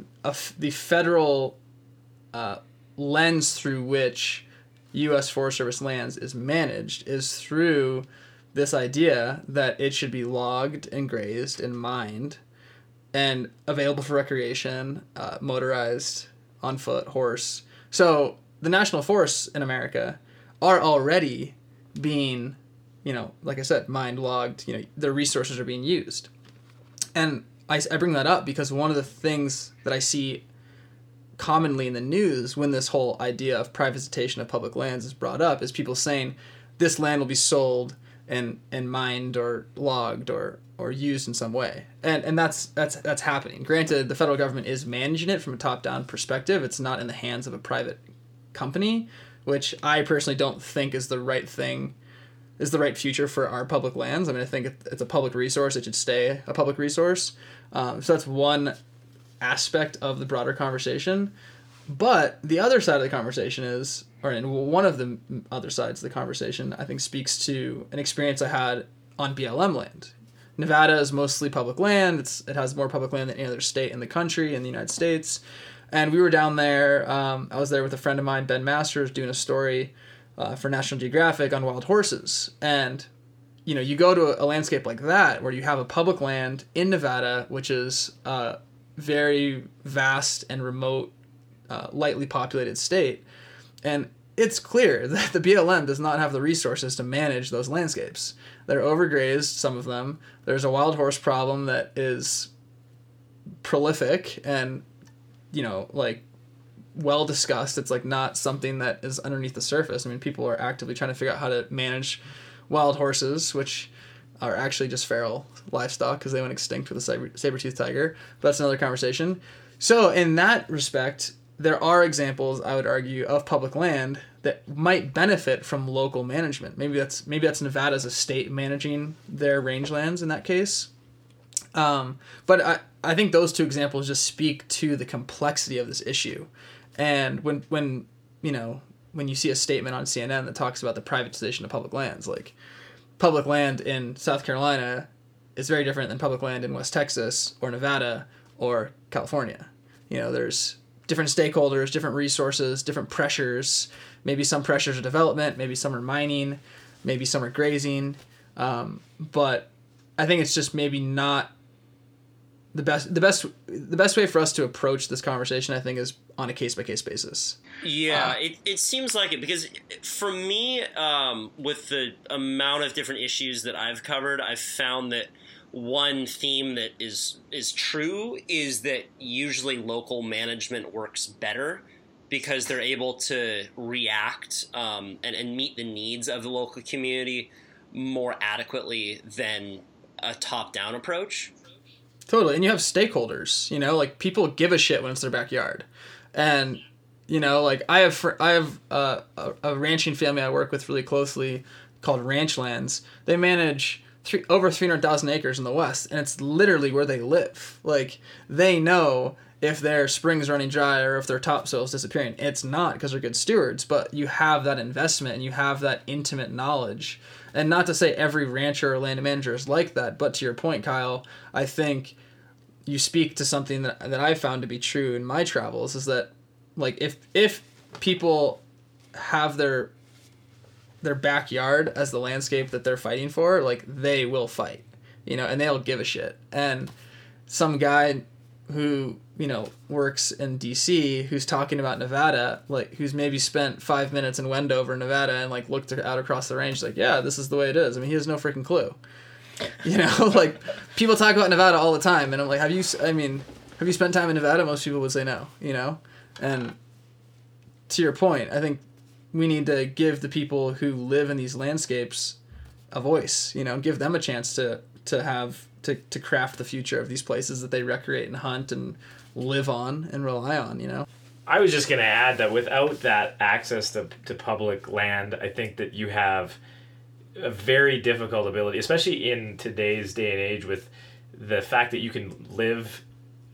the federal uh, lens through which U.S. Forest Service lands is managed is through this idea that it should be logged and grazed and mined and available for recreation, uh, motorized, on foot, horse. So the national forests in America are already being you know, like I said, mined logged, you know, their resources are being used. And I, I bring that up because one of the things that I see commonly in the news when this whole idea of privatization of public lands is brought up is people saying this land will be sold and and mined or logged or or used in some way. And and that's that's that's happening. Granted the federal government is managing it from a top down perspective. It's not in the hands of a private company which i personally don't think is the right thing is the right future for our public lands. I mean i think it's a public resource. It should stay a public resource. Um, so that's one aspect of the broader conversation. But the other side of the conversation is, or one of the other sides of the conversation, I think speaks to an experience I had on BLM land. Nevada is mostly public land. It's it has more public land than any other state in the country in the United States. And we were down there. Um, I was there with a friend of mine, Ben Masters, doing a story uh, for National Geographic on wild horses. And you know, you go to a, a landscape like that where you have a public land in Nevada, which is uh, very vast and remote uh, lightly populated state. And it's clear *laughs* that the BLM does not have the resources to manage those landscapes. They're overgrazed, some of them. There's a wild horse problem that is prolific and, you know, like well discussed. It's like not something that is underneath the surface. I mean, people are actively trying to figure out how to manage wild horses, which are actually just feral livestock because they went extinct with the saber, saber-toothed tiger. But that's another conversation. So, in that respect, there are examples I would argue of public land that might benefit from local management. Maybe that's maybe that's Nevada as a state managing their rangelands in that case. Um, but I, I think those two examples just speak to the complexity of this issue. And when when you know when you see a statement on CNN that talks about the privatization of public lands, like public land in South Carolina is very different than public land in West Texas or Nevada or California. You know, there's different stakeholders, different resources, different pressures. Maybe some pressures are development, maybe some are mining, maybe some are grazing. Um, but I think it's just maybe not the best. The best. The best way for us to approach this conversation, I think, is on a case by case basis. Yeah, it, it seems like it because for me, um, with the amount of different issues that I've covered, I've found that one theme that is is true is that usually local management works better because they're able to react um, and, and meet the needs of the local community more adequately than a top down approach. Totally, and you have stakeholders. You know, like people give a shit when it's their backyard, and you know, like I have fr- I have uh, a, a ranching family I work with really closely called Ranchlands. They manage three, over three hundred thousand acres in the west, and it's literally where they live. Like they know if their spring's running dry or if their topsoil's disappearing. It's not because they're good stewards, but you have that investment and you have that intimate knowledge. And not to say every rancher or land manager is like that, but to your point, Kyle, I think you speak to something that, that I found to be true in my travels is that like if if people have their their backyard as the landscape that they're fighting for, like they will fight, you know, and they'll give a shit. And some guy who you know works in DC who's talking about Nevada, like who's maybe spent five minutes in Wendover, Nevada, and like looked out across the range, like yeah, this is the way it is. I mean, he has no freaking clue. *laughs* You know, like people talk about Nevada all the time, and I'm like, have you? I mean, have you spent time in Nevada? Most people would say no. You know, and to your point, I think we need to give the people who live in these landscapes a voice. You know, give them a chance to to have to to craft the future of these places that they recreate and hunt and live on and rely on. You know. I was just going to add that without that access to, to public land, I think that you have a very difficult ability, especially in today's day and age, with the fact that you can live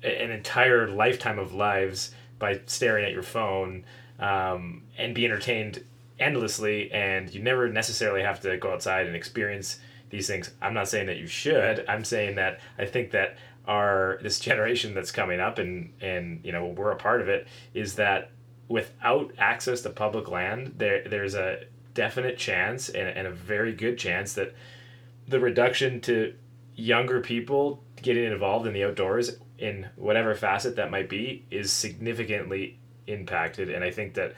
an entire lifetime of lives by staring at your phone um, and be entertained endlessly, and you never necessarily have to go outside and experience these things. I'm not saying that you should. I'm saying that I think that our this generation that's coming up and and you know we're a part of it is that without access to public land there there's a definite chance and, and a very good chance that the reduction to younger people getting involved in the outdoors in whatever facet that might be is significantly impacted and i think that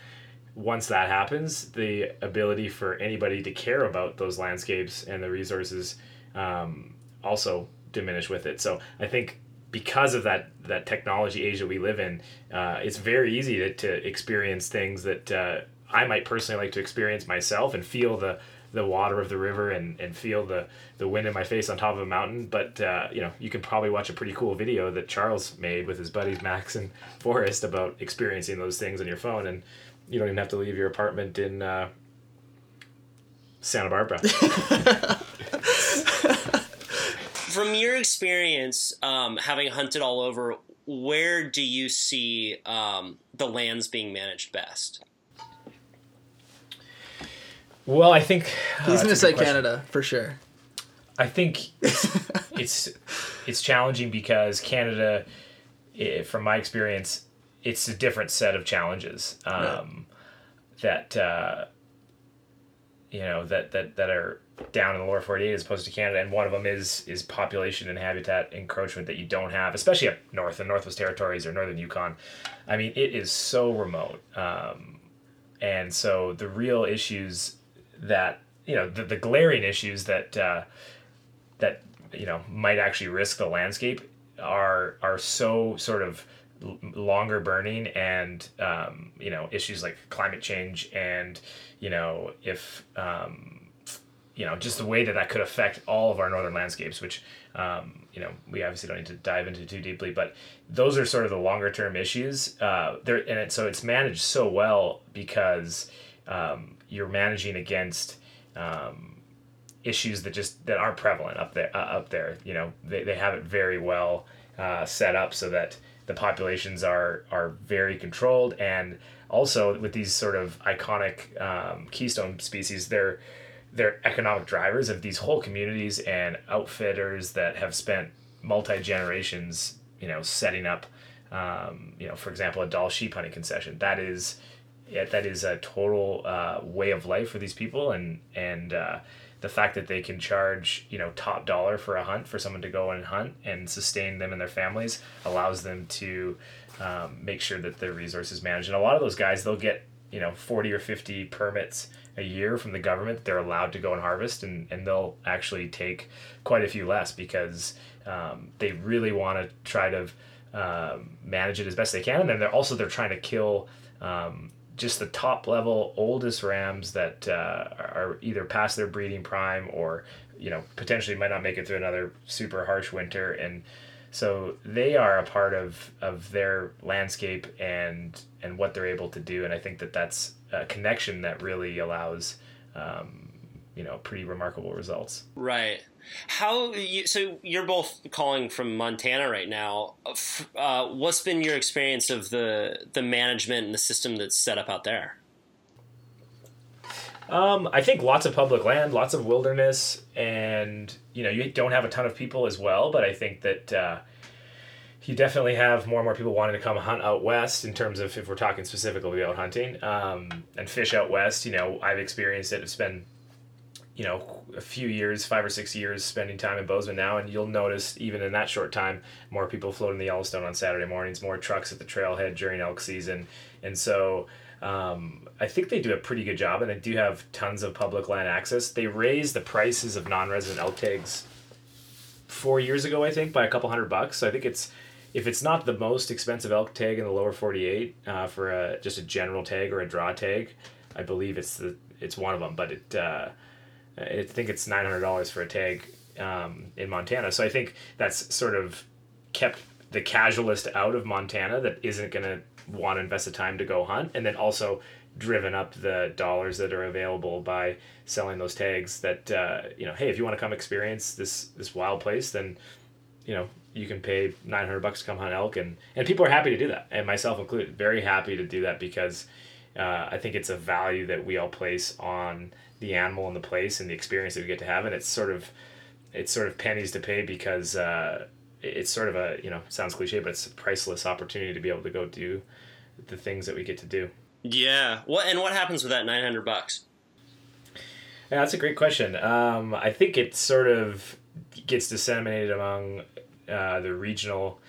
once that happens the ability for anybody to care about those landscapes and the resources um, also diminish with it. So i think because of that that technology age that we live in, uh, it's very easy to, to experience things that uh, I might personally like to experience myself and feel the the water of the river and, and feel the, the wind in my face on top of a mountain. But, uh, you know, you can probably watch a pretty cool video that Charles made with his buddies Max and Forrest about experiencing those things on your phone. And you don't even have to leave your apartment in uh, Santa Barbara. *laughs* From your experience, um, having hunted all over, where do you see um, the lands being managed best? Well, I think He's that's gonna say. Canada for sure. I think *laughs* it's it's, it's challenging because Canada, eh, from my experience, it's a different set of challenges um, that uh, you know that, that that are down in the lower 48 as opposed to Canada, and one of them is is population and habitat encroachment that you don't have, especially up north in Northwest Territories or Northern Yukon. I mean, it is so remote, um, and so the real issues that you know the, the glaring issues that uh, that you know might actually risk the landscape are are so sort of longer burning and um, you know issues like climate change and you know if um, you know just the way that that could affect all of our northern landscapes which um, you know we obviously don't need to dive into too deeply but those are sort of the longer term issues uh, there and it, so it's managed so well because um, you're managing against um, issues that just that aren't prevalent up there uh, up there you know? They, they have it very well uh, set up so that the populations are are very controlled. And also with these sort of iconic um, keystone species they're they're economic drivers of these whole communities and outfitters that have spent multi generations you know setting up um, you know for example a Dall sheep hunting concession. That is yeah, that is a total uh, way of life for these people and and uh, the fact that they can charge you know top dollar for a hunt for someone to go and hunt and sustain them and their families allows them to um, make sure that their resources managed and a lot of those guys they'll get you know 40 or 50 permits a year from the government they're allowed to go and harvest and, and they'll actually take quite a few less because um, they really want to try to um, manage it as best they can. And then they're also they're trying to kill um, just the top level oldest rams that uh, are either past their breeding prime or you know potentially might not make it through another super harsh winter. And so they are a part of of their landscape and and what they're able to do. And i think that that's a connection that really allows um, you know pretty remarkable results. Right. How so you're both calling from Montana right now. Uh, what's been your experience of the the management and the system that's set up out there? Um, I think lots of public land, lots of wilderness, and you know you don't have a ton of people as well. But I think that uh, you definitely have more and more people wanting to come hunt out west. In terms of if we're talking specifically about hunting um, and fish out west, you know I've experienced it. It's been you know a few years, five or six years, spending time in Bozeman now, and you'll notice even in that short time, more people floating the Yellowstone on Saturday mornings, more trucks at the trailhead during elk season, and so. Um, I think they do a pretty good job, and they do have tons of public land access. They raised the prices of non-resident elk tags four years ago, I think, by a couple hundred bucks. So I think it's if it's not the most expensive elk tag in the lower forty-eight uh, for a just a general tag or a draw tag, I believe it's the it's one of them. But it uh, I think it's nine hundred dollars for a tag um, in Montana. So I think that's sort of kept the casualist out of Montana that isn't going to want to invest the time to go hunt, and then also driven up the dollars that are available by selling those tags. That uh, you know, hey, if you want to come experience this this wild place, then you know you can pay 900 bucks to come hunt elk and and people are happy to do that and myself included very happy to do that because uh, i think it's a value that we all place on the animal and the place and the experience that we get to have and it's sort of it's sort of pennies to pay because uh, it's sort of a you know sounds cliche but it's a priceless opportunity to be able to go do the things that we get to do Yeah. What and what happens with that nine hundred bucks? Yeah, that's a great question. Um, I think it sort of gets disseminated among uh, the regional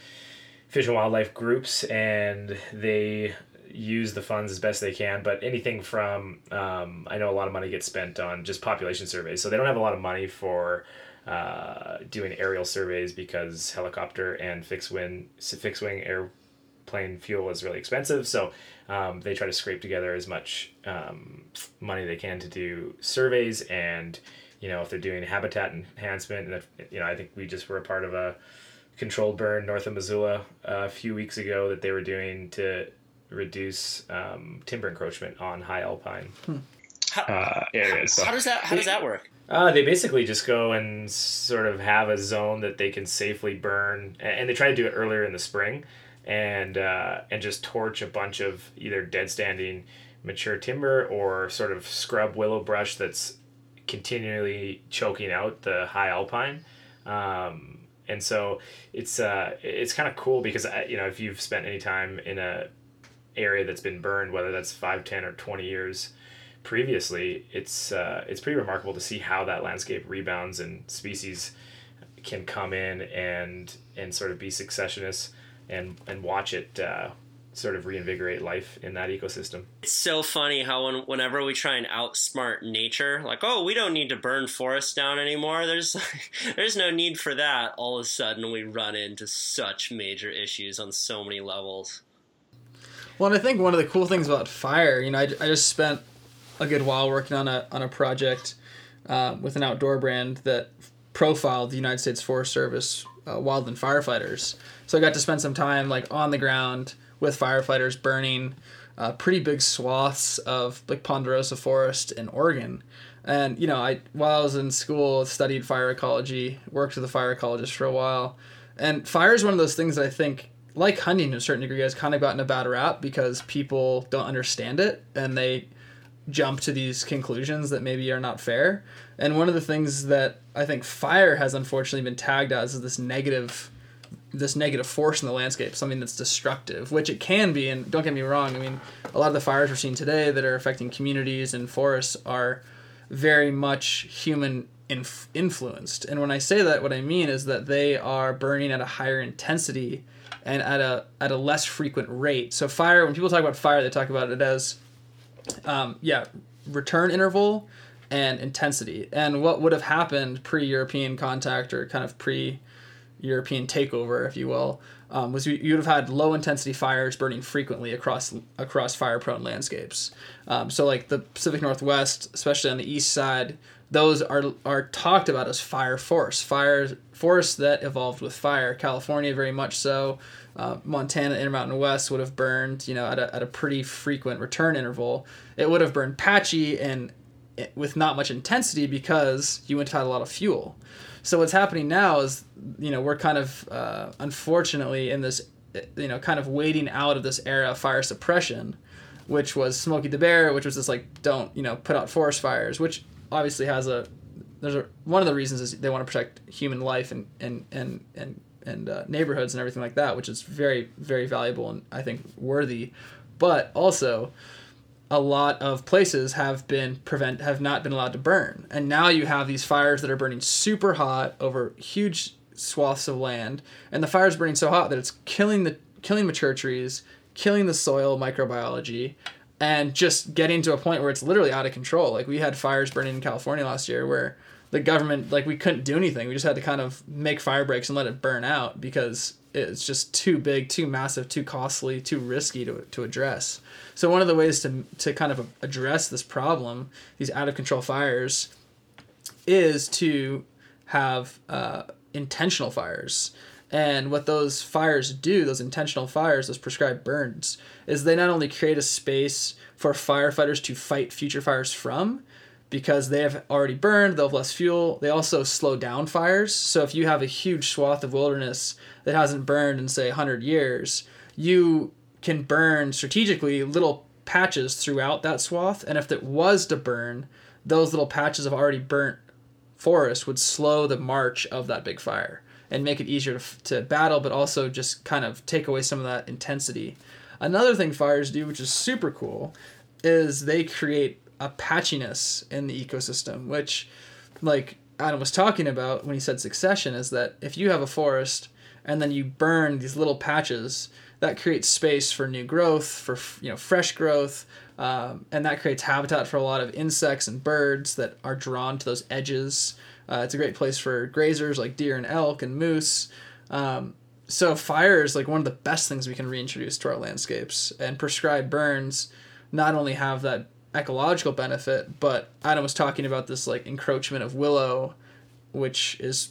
fish and wildlife groups, and they use the funds as best they can. But anything from, um, I know a lot of money gets spent on just population surveys, so they don't have a lot of money for uh, doing aerial surveys because helicopter and fixed wing fixed wing airplane fuel is really expensive. So um, they try to scrape together as much um, money they can to do surveys and you know if they're doing habitat enhancement and if, you know I think we just were a part of a controlled burn north of Missoula a few weeks ago that they were doing to reduce um, timber encroachment on high alpine uh, areas. So- How does that How does that work? uh, they basically just go and sort of have a zone that they can safely burn, and they try to do it earlier in the spring, and uh, and just torch a bunch of either dead standing mature timber or sort of scrub willow brush that's continually choking out the high alpine. Um, and so it's uh, it's kind of cool because uh, you know if you've spent any time in a area that's been burned, whether that's five, ten, or twenty years previously, it's uh, it's pretty remarkable to see how that landscape rebounds and species can come in and and sort of be successionists and and watch it uh, sort of reinvigorate life in that ecosystem. It's so funny how when, whenever we try and outsmart nature, like, oh, we don't need to burn forests down anymore. There's *laughs* there's no need for that. All of a sudden, we run into such major issues on so many levels. Well, and I think one of the cool things about fire, you know, I, I just spent a good while working on a on a project uh, with an outdoor brand that profiled the United States Forest Service uh, wildland firefighters. So I got to spend some time like on the ground with firefighters burning uh, pretty big swaths of like ponderosa forest in Oregon. And you know, I while I was in school, studied fire ecology, worked with a fire ecologist for a while, and fire is one of those things that I think, like hunting to a certain degree, has kind of gotten a bad rap because people don't understand it and they jump to these conclusions that maybe are not fair. And one of the things that I think fire has unfortunately been tagged as is this negative this negative force in the landscape, something that's destructive, which it can be. And don't get me wrong, I mean, a lot of the fires we're seeing today that are affecting communities and forests are very much human inf- influenced. And when I say that, what I mean is that they are burning at a higher intensity and at a at a less frequent rate. So fire, when people talk about fire, they talk about it as um, yeah, return interval and intensity. And what would have happened pre European contact or kind of pre European takeover, if you will, um, was you, you'd have had low intensity fires burning frequently across across fire prone landscapes. Um, so like the Pacific Northwest, especially on the east side, those are are talked about as fire forests, fire forests that evolved with fire. California very much so. Uh, Montana, Intermountain West would have burned, you know, at a, at a pretty frequent return interval. It would have burned patchy and with not much intensity because you wouldn't have a lot of fuel. So what's happening now is, you know, we're kind of uh, unfortunately in this, you know, kind of waiting out of this era of fire suppression, which was Smokey the Bear, which was this like don't you know put out forest fires, which obviously has a there's a one of the reasons is they want to protect human life and and and and and uh, neighborhoods and everything like that, which is very very valuable and I think worthy, but also a lot of places have been prevent have not been allowed to burn. And now you have these fires that are burning super hot over huge swaths of land and the fire's burning so hot that it's killing the killing mature trees killing the soil microbiology and just getting to a point where it's literally out of control. Like we had fires burning in california last year where the government like we couldn't do anything. We just had to kind of make fire breaks and let it burn out because it's just too big too massive too costly too risky to, to address. So one of the ways to to kind of address this problem, these out of control fires, is to have uh, intentional fires. And what those fires do, those intentional fires, those prescribed burns, is they not only create a space for firefighters to fight future fires from, because they have already burned, they'll have less fuel. They also slow down fires. So if you have a huge swath of wilderness that hasn't burned in, say, 100 years, you can burn strategically little patches throughout that swath. And if it was to burn, those little patches of already burnt forest would slow the march of that big fire and make it easier to, to battle, but also just kind of take away some of that intensity. Another thing fires do, which is super cool, is they create a patchiness in the ecosystem, which, like Adam was talking about when he said succession, is that if you have a forest and then you burn these little patches, that creates space for new growth, for you know fresh growth, um, and that creates habitat for a lot of insects and birds that are drawn to those edges Uh, it's a great place for grazers like deer and elk and moose. Um, so fire is like one of the best things we can reintroduce to our landscapes. And prescribed burns not only have that ecological benefit, but Adam was talking about this like encroachment of willow, which is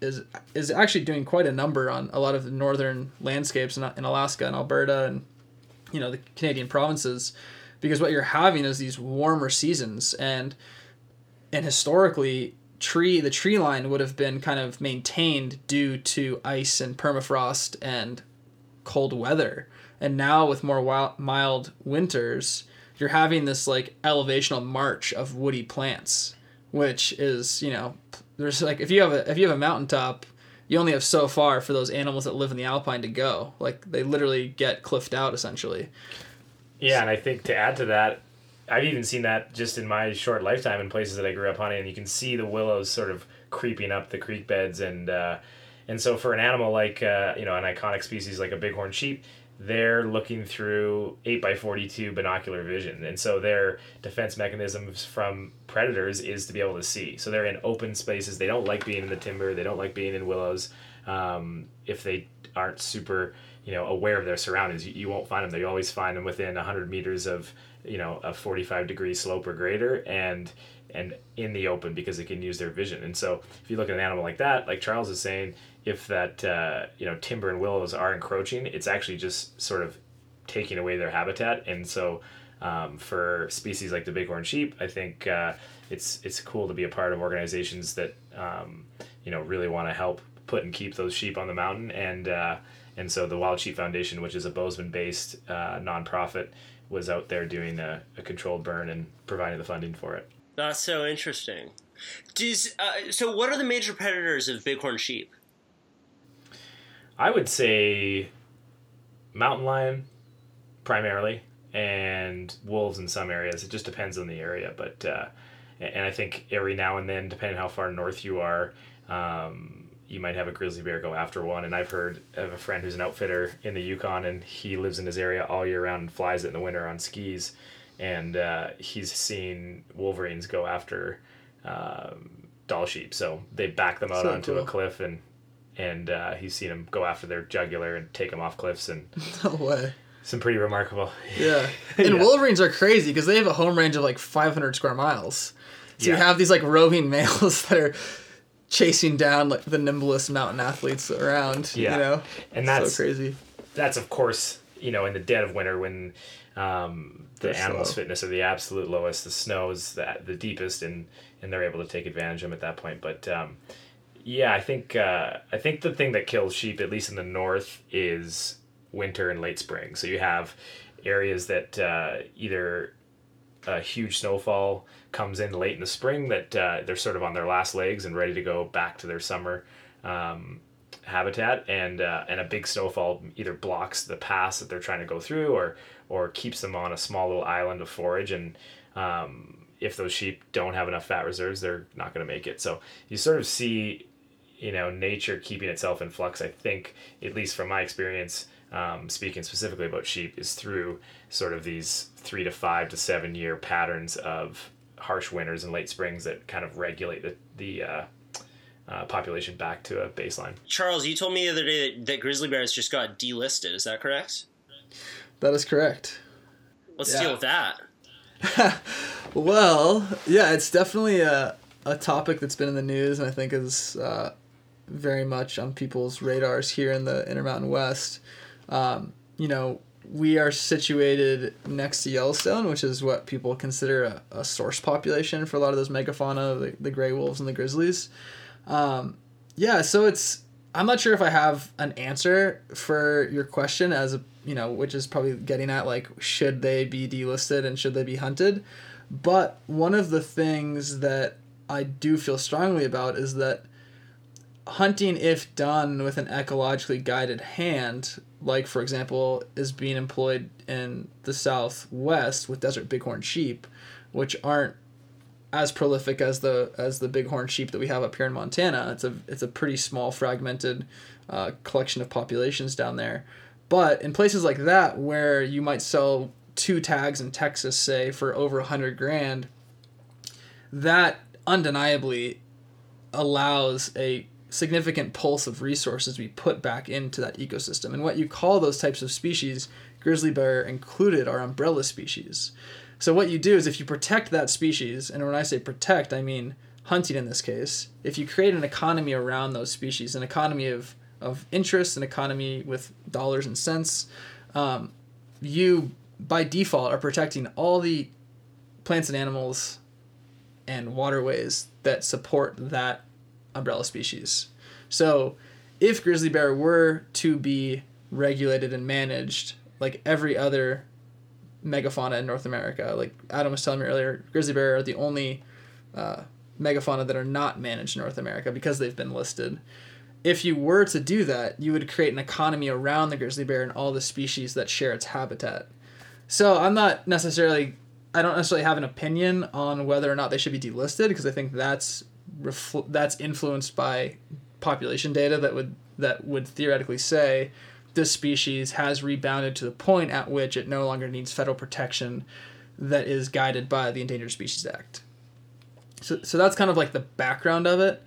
is is actually doing quite a number on a lot of the northern landscapes in, in Alaska and Alberta and you know the Canadian provinces because what you're having is these warmer seasons and and historically tree the tree line would have been kind of maintained due to ice and permafrost and cold weather. And now with more wild, mild winters you're having this like elevational march of woody plants which is you know there's like if you have a if you have a mountaintop you only have so far for those animals that live in the alpine to go. Like they literally get cliffed out essentially. Yeah, and I think to add to that, I've even seen that just in my short lifetime in places that I grew up hunting, and you can see the willows sort of creeping up the creek beds, and uh, and so for an animal like uh, you know an iconic species like a bighorn sheep, they're looking through eight by forty two binocular vision, and so their defense mechanisms from predators is to be able to see. So they're in open spaces. They don't like being in the timber. They don't like being in willows. Um, if they aren't super you know aware of their surroundings you, you won't find them there you always find them within 100 meters of you know a 45 degree slope or greater and and in the open because they can use their vision. And so if you look at an animal like that like charles is saying if that uh, you know timber and willows are encroaching it's actually just sort of taking away their habitat. And so um, for species like the bighorn sheep i think uh, it's it's cool to be a part of organizations that um, you know really want to help put and keep those sheep on the mountain. And uh, and so the Wild Sheep Foundation, which is a Bozeman based uh, nonprofit, was out there doing a, a, controlled burn and providing the funding for it. That's so interesting. Does uh, so? What are the major predators of bighorn sheep? I would say mountain lion, primarily, and wolves in some areas. It just depends on the area, but uh, and I think every now and then, depending how far north you are. Um, you might have a grizzly bear go after one. And I've heard of a friend who's an outfitter in the Yukon, and he lives in his area all year round and flies it in the winter on skis. And uh, he's seen wolverines go after um, Dall sheep. So they back them out So onto cool. a cliff, and and uh, he's seen them go after their jugular and take them off cliffs, and *laughs* no way some pretty remarkable. Yeah. *laughs* And Yeah. Wolverines are crazy because they have a home range of like 500 square miles. So you have these like roving *laughs* males that are chasing down like the nimblest mountain athletes around. Yeah. You know? And that's- so crazy. that's of course you know in the dead of winter when um, the They're animals slow. fitness are the absolute lowest the snow is the, the deepest and and they're able to take advantage of them at that point but um, yeah i think uh, i think the thing that kills sheep at least in the north is winter and late spring so you have areas that uh, either a huge snowfall comes in late in the spring that uh, they're sort of on their last legs and ready to go back to their summer um, habitat. And uh, and a big snowfall either blocks the pass that they're trying to go through or or keeps them on a small little island of forage. And um, if those sheep don't have enough fat reserves they're not going to make it. So you sort of see you know nature keeping itself in flux i think at least from my experience um, speaking specifically about sheep is through sort of these three to five to seven year patterns of harsh winters and late springs that kind of regulate the, the uh, uh, population back to a baseline Charles, you told me the other day that, that grizzly bears just got delisted. Is that correct? That is correct. Let's Yeah. deal with that. *laughs* Well, yeah, it's definitely a, a topic that's been in the news and I think is uh, very much on people's radars here in the Intermountain West. Um, you know, we are situated next to Yellowstone, which is what people consider a, a source population for a lot of those megafauna, the, the gray wolves and the grizzlies. Um, yeah, so it's I'm not sure if I have an answer for your question as a you know, which is probably getting at like should they be delisted and should they be hunted? But one of the things that I do feel strongly about is that hunting, if done with an ecologically guided hand, like for example, is being employed in the southwest with desert bighorn sheep, which aren't as prolific as the as the bighorn sheep that we have up here in Montana. It's a it's a pretty small fragmented uh, collection of populations down there. But in places like that where you might sell two tags in Texas, say for over a hundred grand, that undeniably allows a significant pulse of resources we put back into that ecosystem. And what you call those types of species, grizzly bear included, are umbrella species. So what you do is if you protect that species, and when I say protect, I mean hunting in this case, if you create an economy around those species, an economy of, of interest, an economy with dollars and cents, um, you by default are protecting all the plants and animals and waterways that support that umbrella species. So if grizzly bear were to be regulated and managed like every other megafauna in North America, like Adam was telling me earlier, grizzly bear are the only uh, megafauna that are not managed in North America because they've been listed. If you were to do that, you would create an economy around the grizzly bear and all the species that share its habitat. So I'm not necessarily, I don't necessarily have an opinion on whether or not they should be delisted because I think that's refl- that's influenced by population data that would that would theoretically say this species has rebounded to the point at which it no longer needs federal protection that is guided by the Endangered Species Act. So, so that's kind of like the background of it.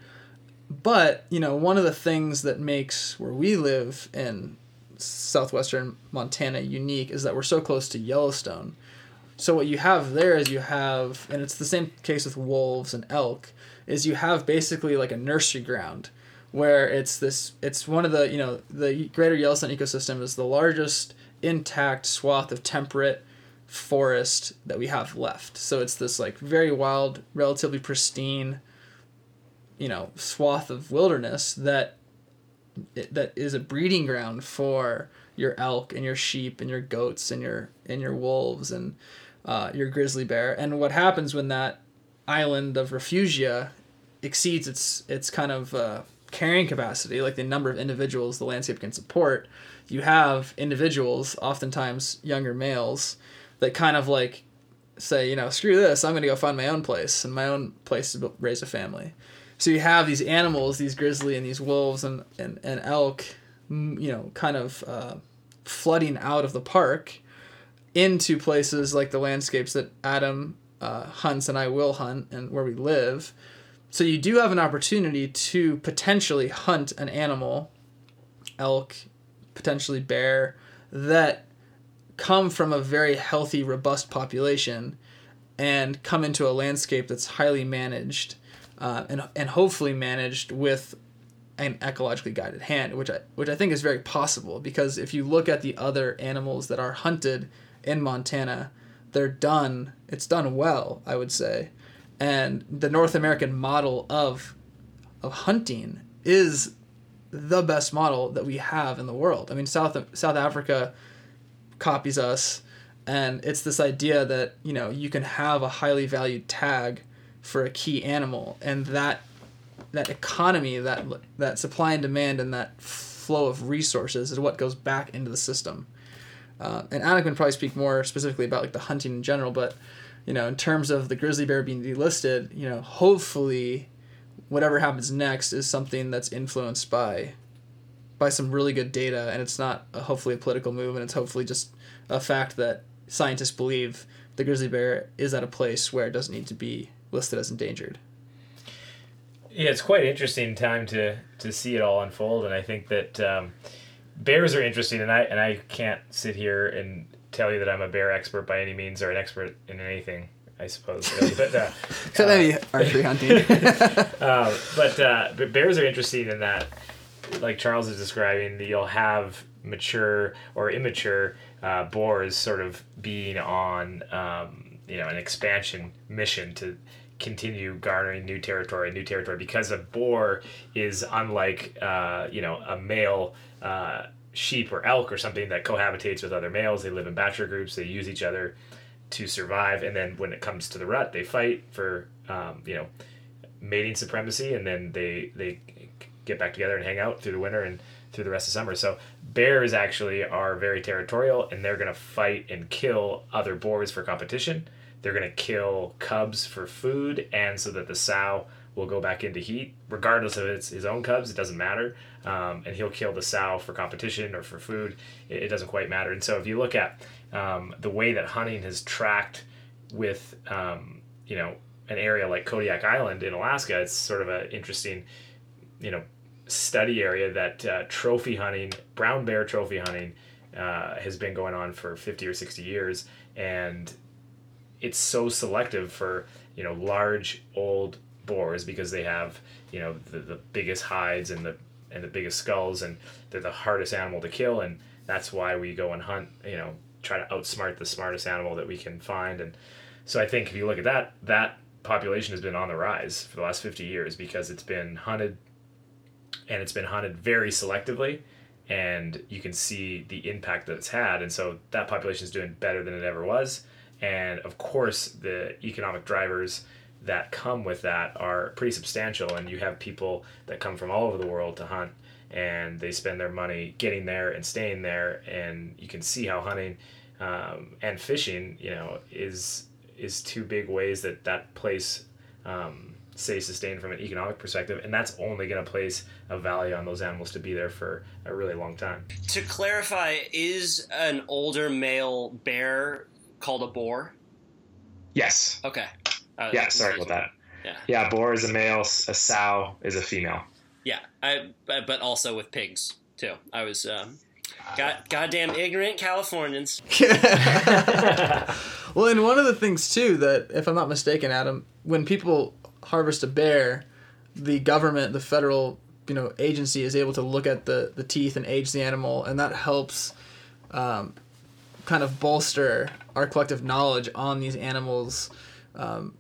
But, you know, one of the things that makes where we live in southwestern Montana unique is that we're so close to Yellowstone. So what you have there is you have, and it's the same case with wolves and elk, is you have basically like a nursery ground where it's this it's one of the you know the greater Yellowstone ecosystem is the largest intact swath of temperate forest that we have left. So it's this like very wild, relatively pristine, you know, swath of wilderness that that is a breeding ground for your elk and your sheep and your goats and your and your wolves and uh, your grizzly bear. And what happens when that island of refugia exceeds its its kind of uh, carrying capacity, like the number of individuals the landscape can support, you have individuals, oftentimes younger males, that kind of like say, you know, screw this, I'm gonna go find my own place and my own place to raise a family. So you have these animals, these grizzly and these wolves and, and, and elk, you know, kind of uh, flooding out of the park into places like the landscapes that Adam uh, hunts and I will hunt and where we live. So you do have an opportunity to potentially hunt an animal, elk, potentially bear, that come from a very healthy, robust population and come into a landscape that's highly managed uh, and, and hopefully managed with an ecologically guided hand, which I, which I think is very possible because if you look at the other animals that are hunted in Montana, they're done. It's done well, I would say, and the North American model of of hunting is the best model that we have in the world. I mean, South South Africa copies us, and it's this idea that you know you can have a highly valued tag for a key animal, and that that economy, that that supply and demand, and that flow of resources is what goes back into the system. Uh, and Anna can probably speak more specifically about like the hunting in general, but you know, in terms of the grizzly bear being delisted, you know, hopefully, whatever happens next is something that's influenced by by some really good data, and it's not a, hopefully a political move, and it's hopefully just a fact that scientists believe the grizzly bear is at a place where it doesn't need to be listed as endangered. Yeah, it's quite interesting time to to see it all unfold, and I think that. Um, bears are interesting, and I and I can't sit here and tell you that I'm a bear expert by any means or an expert in anything. I suppose, really. but uh, *laughs* so maybe *laughs* archery hunting. *laughs* uh, but uh, but bears are interesting in that, like Charles is describing, that you'll have mature or immature uh, boars sort of being on um, you know an expansion mission to continue garnering new territory, new territory, because a boar is unlike uh, you know a male uh, sheep or elk or something that cohabitates with other males. They live in bachelor groups. They use each other to survive, and then when it comes to the rut, they fight for um, you know mating supremacy, and then they they get back together and hang out through the winter and through the rest of summer. So bears actually are very territorial, and they're gonna fight and kill other boars for competition. They're gonna kill cubs for food, and so that the sow will go back into heat, regardless of its his own cubs. It doesn't matter, um, and he'll kill the sow for competition or for food. It, it doesn't quite matter. And so if you look at um, the way that hunting has tracked with um, you know an area like Kodiak Island in Alaska, it's sort of an interesting, you know, study area that uh, trophy hunting, brown bear trophy hunting, uh, has been going on for 50 or 60 years. And it's so selective for, you know, large old boars because they have, you know, the, the biggest hides and the, and the biggest skulls and they're the hardest animal to kill. And that's why we go and hunt, you know, try to outsmart the smartest animal that we can find. And so I think if you look at that, that population has been on the rise for the last 50 years because it's been hunted and it's been hunted very selectively and you can see the impact that it's had and so that population is doing better than it ever was and of course the economic drivers that come with that are pretty substantial and you have people that come from all over the world to hunt and they spend their money getting there and staying there and you can see how hunting um, and fishing you know is is two big ways that that place um, stays sustained from an economic perspective, and that's only going to place a value on those animals to be there for a really long time. To clarify, is an older male bear called a boar? Yes. Okay. Uh, Yeah. Sorry about that. Yeah. Yeah. Boar is a male. A sow is a female. Yeah, I but also with pigs too. I was um, god, goddamn ignorant Californians. *laughs* *laughs* Well, and one of the things too that, if I'm not mistaken, Adam, when people harvest a bear, the government, the federal, you know, agency is able to look at the the teeth and age the animal, and that helps, um, kind of bolster our collective knowledge on these animals, um,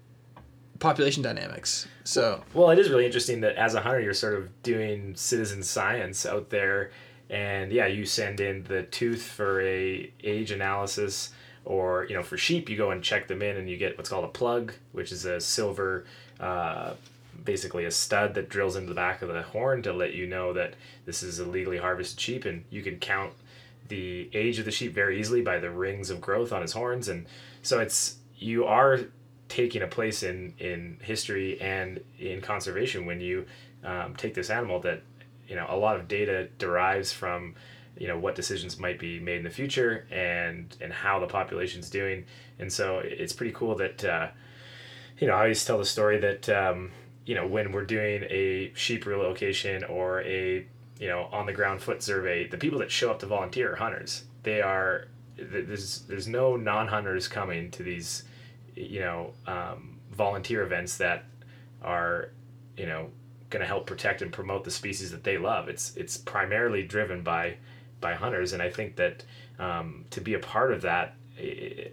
population dynamics. So Well, it is really interesting that as a hunter, you're sort of doing citizen science out there, and yeah, you send in the tooth for a age analysis, or you know, for sheep, you go and check them in, and you get what's called a plug, which is a silver, uh, basically a stud that drills into the back of the horn to let you know that this is a legally harvested sheep, and you can count the age of the sheep very easily by the rings of growth on his horns, and so it's you are taking a place in in history and in conservation when you um, take this animal that you know a lot of data derives from you know what decisions might be made in the future and and how the population's doing. And so it's pretty cool that uh, you know I always tell the story that um, you know when we're doing a sheep relocation or a you know on the ground foot survey the people that show up to volunteer are hunters. They are there's there's no non-hunters coming to these you know um, volunteer events that are you know going to help protect and promote the species that they love. It's it's primarily driven by by hunters and i think that um, to be a part of that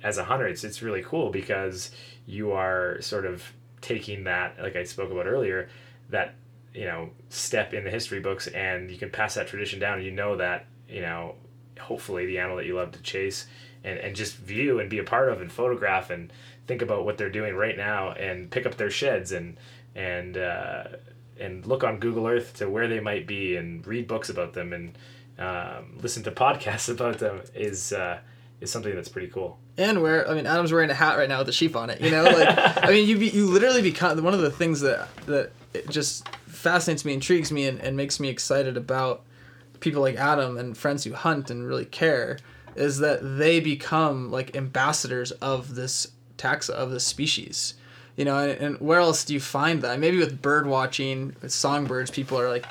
as a hunter it's it's really cool because you are sort of taking that like i spoke about earlier that you know step in the history books and you can pass that tradition down and you know that you know hopefully the animal that you love to chase and, and just view and be a part of and photograph and think about what they're doing right now and pick up their sheds and and uh, and look on Google Earth to where they might be and read books about them and um, listen to *laughs* podcasts about them is uh, is something that's pretty cool. and where I mean Adam's wearing a hat right now with a sheep on it. You know, like I mean you be, you literally become one of the things that that just fascinates me, intrigues me, and, and makes me excited about people like Adam and friends who hunt and really care is that they become like ambassadors of this taxa of the species. You know, and, and where else do you find that? Maybe with bird watching, with songbirds, people are like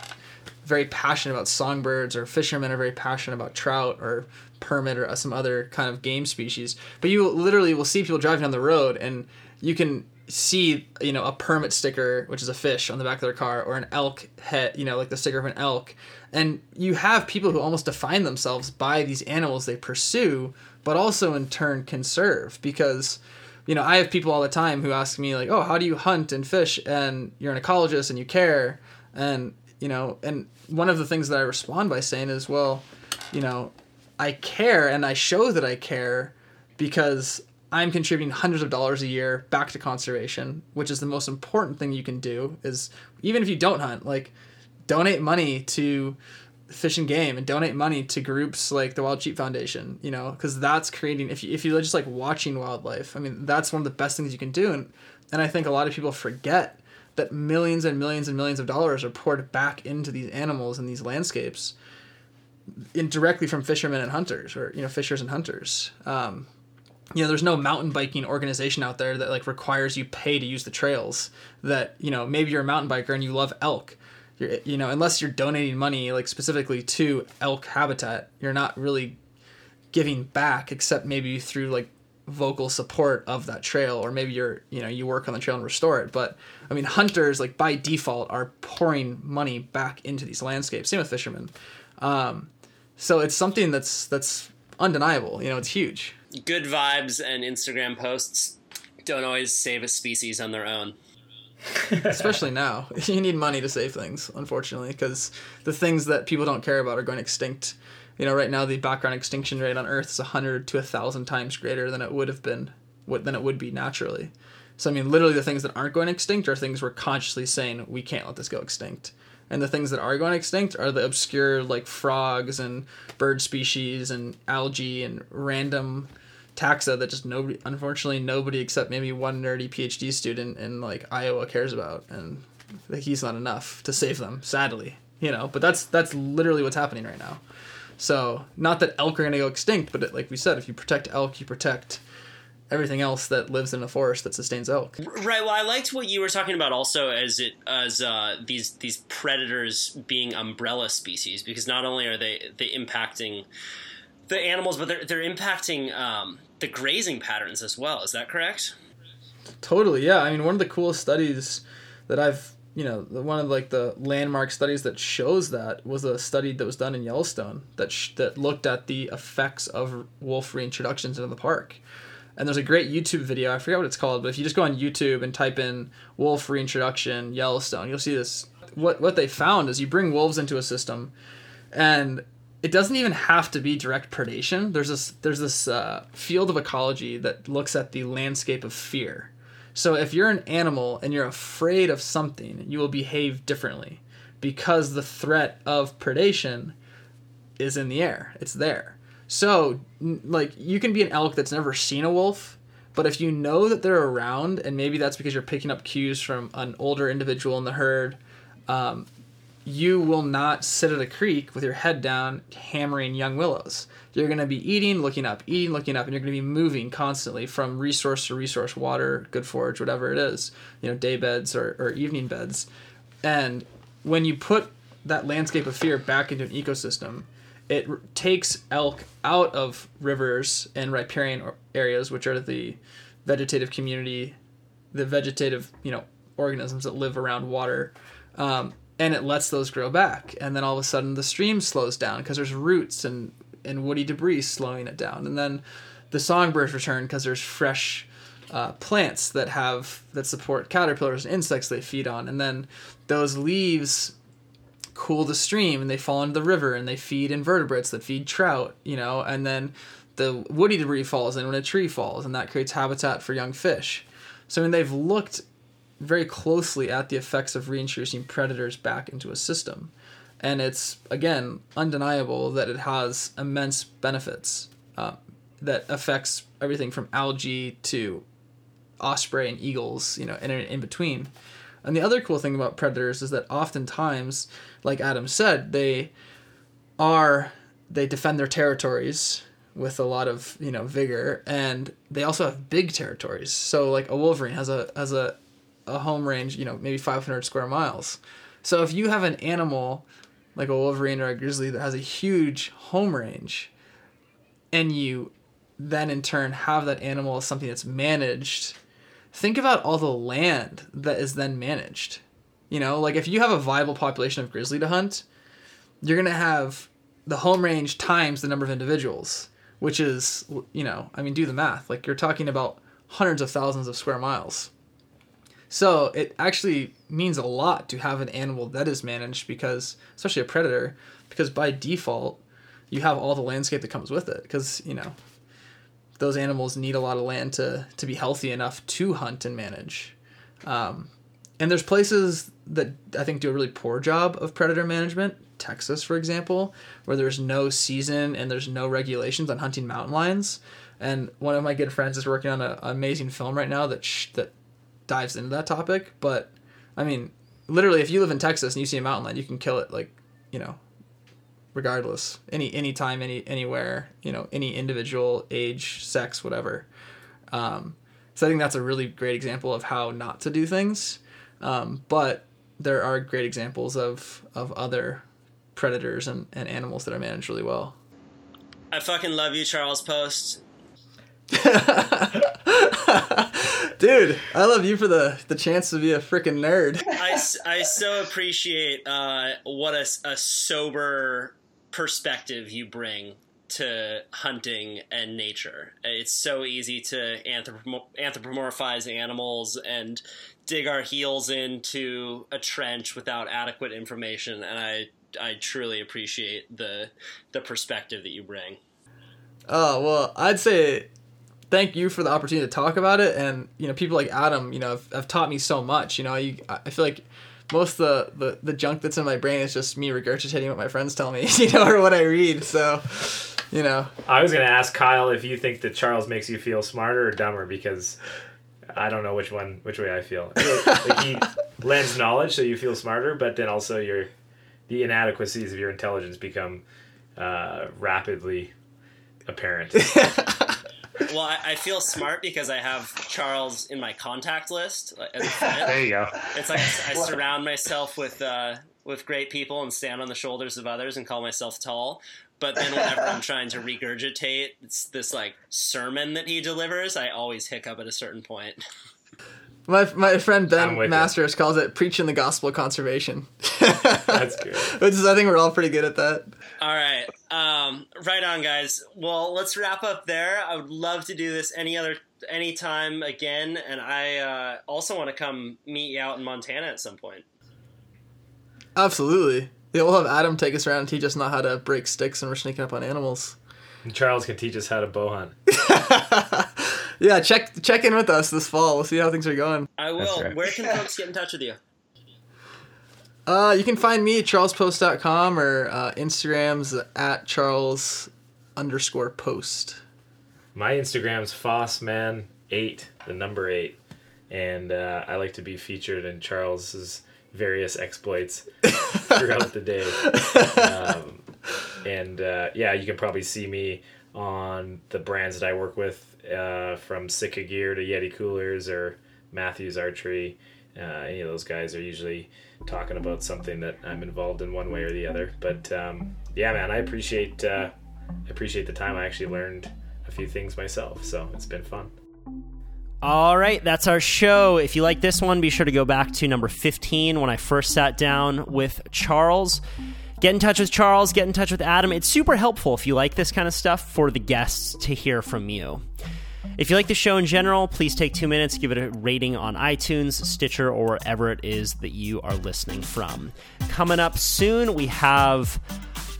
very passionate about songbirds, or fishermen are very passionate about trout or permit or some other kind of game species. But you literally will see people driving down the road, and you can see you know a permit sticker, which is a fish, on the back of their car, or an elk head, you know, like the sticker of an elk. And you have people who almost define themselves by these animals they pursue, but also in turn conserve because you know, I have people all the time who ask me like, "Oh, how do you hunt and fish?" And you're an ecologist and you care, and you know, and one of the things that I respond by saying is, "Well, you know, I care and I show that I care because I'm contributing hundreds of dollars a year back to conservation, which is the most important thing you can do. Is even if you don't hunt, like, donate money to fish and game and donate money to groups like the Wild Sheep Foundation, you know, because that's creating if you if you're just like watching wildlife, I mean that's one of the best things you can do and and I think a lot of people forget that millions and millions and millions of dollars are poured back into these animals and these landscapes in directly from fishermen and hunters or you know fishers and hunters. Um, you know there's no mountain biking organization out there that like requires you pay to use the trails that you know maybe you're a mountain biker and you love elk you're, you know unless you're donating money like specifically to elk habitat you're not really giving back except maybe through like vocal support of that trail or maybe you're you know you work on the trail and restore it. But i mean hunters like by default are pouring money back into these landscapes. Same with fishermen. Um, so it's something that's that's undeniable you know it's huge. Good vibes and Instagram posts don't always save a species on their own. *laughs* especially now. *laughs* You need money to save things unfortunately because the things that people don't care about are going extinct. You know right now the background extinction rate on earth is 100 to 1000 times greater than it would have been than it would be naturally. So i mean literally the things that aren't going extinct are things we're consciously saying we can't let this go extinct. And the things that are going extinct are the obscure like frogs and bird species and algae and random taxa that just nobody unfortunately nobody except maybe one nerdy phd student in like iowa cares about and he's not enough to save them sadly you know but that's that's literally what's happening right now so not that elk are going to go extinct but it, like we said if you protect elk you protect everything else that lives in a forest that sustains elk Right. Well, I liked what you were talking about also as it as uh, these these predators being umbrella species because not only are they they impacting the animals, but they're they're impacting um, the grazing patterns as well. Is that correct? Totally, yeah. I mean, one of the coolest studies that I've, you know, one of like the landmark studies that shows that was a study that was done in Yellowstone that sh- that looked at the effects of wolf reintroductions into the park. And there's a great YouTube video. I forget what it's called, but if you just go on YouTube and type in wolf reintroduction Yellowstone, you'll see this. What what they found is you bring wolves into a system, and it doesn't even have to be direct predation. There's this there's this uh, field of ecology that looks at the landscape of fear. So if you're an animal and you're afraid of something, you will behave differently because the threat of predation is in the air. It's there. So like you can be an elk that's never seen a wolf, but if you know that they're around and maybe that's because you're picking up cues from an older individual in the herd, um, you will not sit at a creek with your head down hammering young willows. You're going to be eating, looking up, eating, looking up, and you're going to be moving constantly from resource to resource, water, good forage, whatever it is, you know, day beds or, or evening beds. And when you put that landscape of fear back into an ecosystem, it r- takes elk out of rivers and riparian areas, which are the vegetative community, the vegetative, you know, organisms that live around water. Um, and it lets those grow back. And then all of a sudden the stream slows down because there's roots and, and woody debris slowing it down. And then the songbirds return because there's fresh uh, plants that have that support caterpillars and insects they feed on. And then those leaves cool the stream and they fall into the river and they feed invertebrates that feed trout, you know, and then the woody debris falls in when a tree falls and that creates habitat for young fish. So I mean they've looked very closely at the effects of reintroducing predators back into a system. And it's, again, undeniable that it has immense benefits uh, that affects everything from algae to osprey and eagles, you know, and in, in between. And the other cool thing about predators is that oftentimes, like Adam said, they are they defend their territories with a lot of you know vigor, and they also have big territories. So like a wolverine has a has a a home range, you know, maybe 500 square miles. So if you have an animal like a wolverine or a grizzly that has a huge home range, and you then in turn have that animal as something that's managed, think about all the land that is then managed. You know, like if you have a viable population of grizzly to hunt, you're gonna have the home range times the number of individuals, which is, you know, I mean, do the math. Like you're talking about hundreds of thousands of square miles. So it actually means a lot to have an animal that is managed because, especially a predator, because by default, you have all the landscape that comes with it. Because you know, those animals need a lot of land to to be healthy enough to hunt and manage. Um, and there's places that I think do a really poor job of predator management. Texas, for example, where there's no season and there's no regulations on hunting mountain lions. And one of my good friends is working on an amazing film right now that sh- that dives into that topic. But I mean, literally, if you live in Texas and you see a mountain lion, you can kill it like, you know, regardless. Any any time, any anywhere, you know, any individual, age, sex, whatever. Um, so I think that's a really great example of how not to do things. Um, but there are great examples of of other predators and, and animals that are managed really well. I fucking love you, Charles Post. *laughs* Dude, I love you for the, the chance to be a freaking nerd. I, I so appreciate uh, what a sober perspective you bring to hunting and nature. It's so easy to anthropo- anthropomorphize animals and dig our heels into a trench without adequate information, and I I truly appreciate the the perspective that you bring. Oh well, I'd say thank you for the opportunity to talk about it, and you know people like Adam, you know, have, have taught me so much. You know, you, I feel like most of the, the the junk that's in my brain is just me regurgitating what my friends tell me, *laughs* you know, or what I read. So, you know, I was gonna ask Kyle if you think that Charles makes you feel smarter or dumber because I don't know which one, which way I feel. *laughs* I feel like he lends knowledge, so you feel smarter, but then also your the inadequacies of your intelligence become uh, rapidly apparent. *laughs* Well, I, I feel smart because I have Charles in my contact list. as a friend. *laughs* There you go. It's like I, I surround myself with uh, with great people and stand on the shoulders of others and call myself tall. But then whenever I'm trying to regurgitate it's this like sermon that he delivers, I always hiccup at a certain point. My my friend Ben with you. Masters calls it preaching the gospel of conservation, *laughs* That's good. *laughs* which is I think we're all pretty good at that. All right, um, right on, guys. Well, let's wrap up there. I would love to do this any other any time again, and I uh, also want to come meet you out in Montana at some point. Absolutely. Yeah, we'll have Adam take us around and teach us not how to break sticks and we're sneaking up on animals. And Charles can teach us how to bow hunt. *laughs* Yeah, check check in with us this fall. We'll see how things are going. I will. right. Where can *laughs* folks get in touch with you? Uh, you can find me at charlespost.com or uh, Instagram's at charles underscore post. My Instagram's fossman8, the number eight, and uh, I like to be featured in Charles's various exploits *laughs* throughout the day. Um, and uh, yeah, you can probably see me on the brands that I work with, uh, from Sitka Gear to Yeti Coolers or Mathews Archery. Uh, any of those guys are usually talking about something that I'm involved in one way or the other. But um, yeah, man, I appreciate uh, appreciate the time. I actually learned a few things myself, so it's been fun. All right, that's our show. If you like this one, be sure to go back to number 15 when I first sat down with Charles. Get in touch with Charles, get in touch with Adam. It's super helpful if you like this kind of stuff for the guests to hear from you. If you like the show in general, please take two minutes, give it a rating on iTunes, Stitcher, or wherever it is that you are listening from. Coming up soon, we have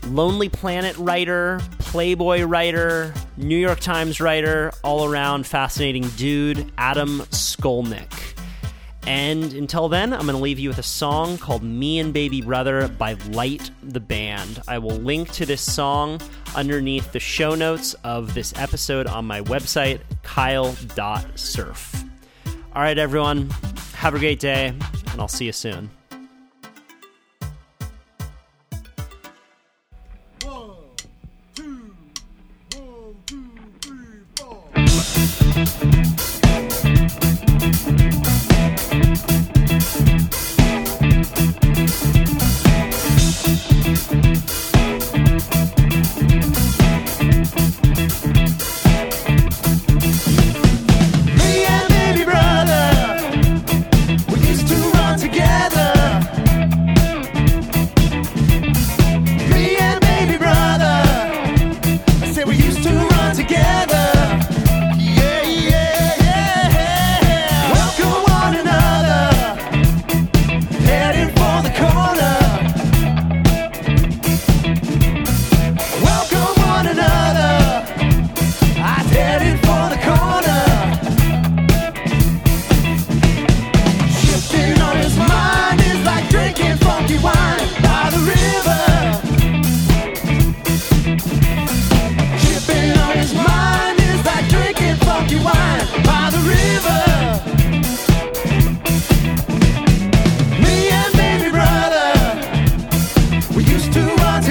Lonely Planet writer, Playboy writer, New York Times writer, all around fascinating dude, Adam Skolnick. And until then, I'm going to leave you with a song called Me and Baby Brother by Light the Band. I will link to this song underneath the show notes of this episode on my website, kyle.surf. All right, everyone, have a great day, and I'll see you soon. One, two, one, two, three,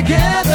together.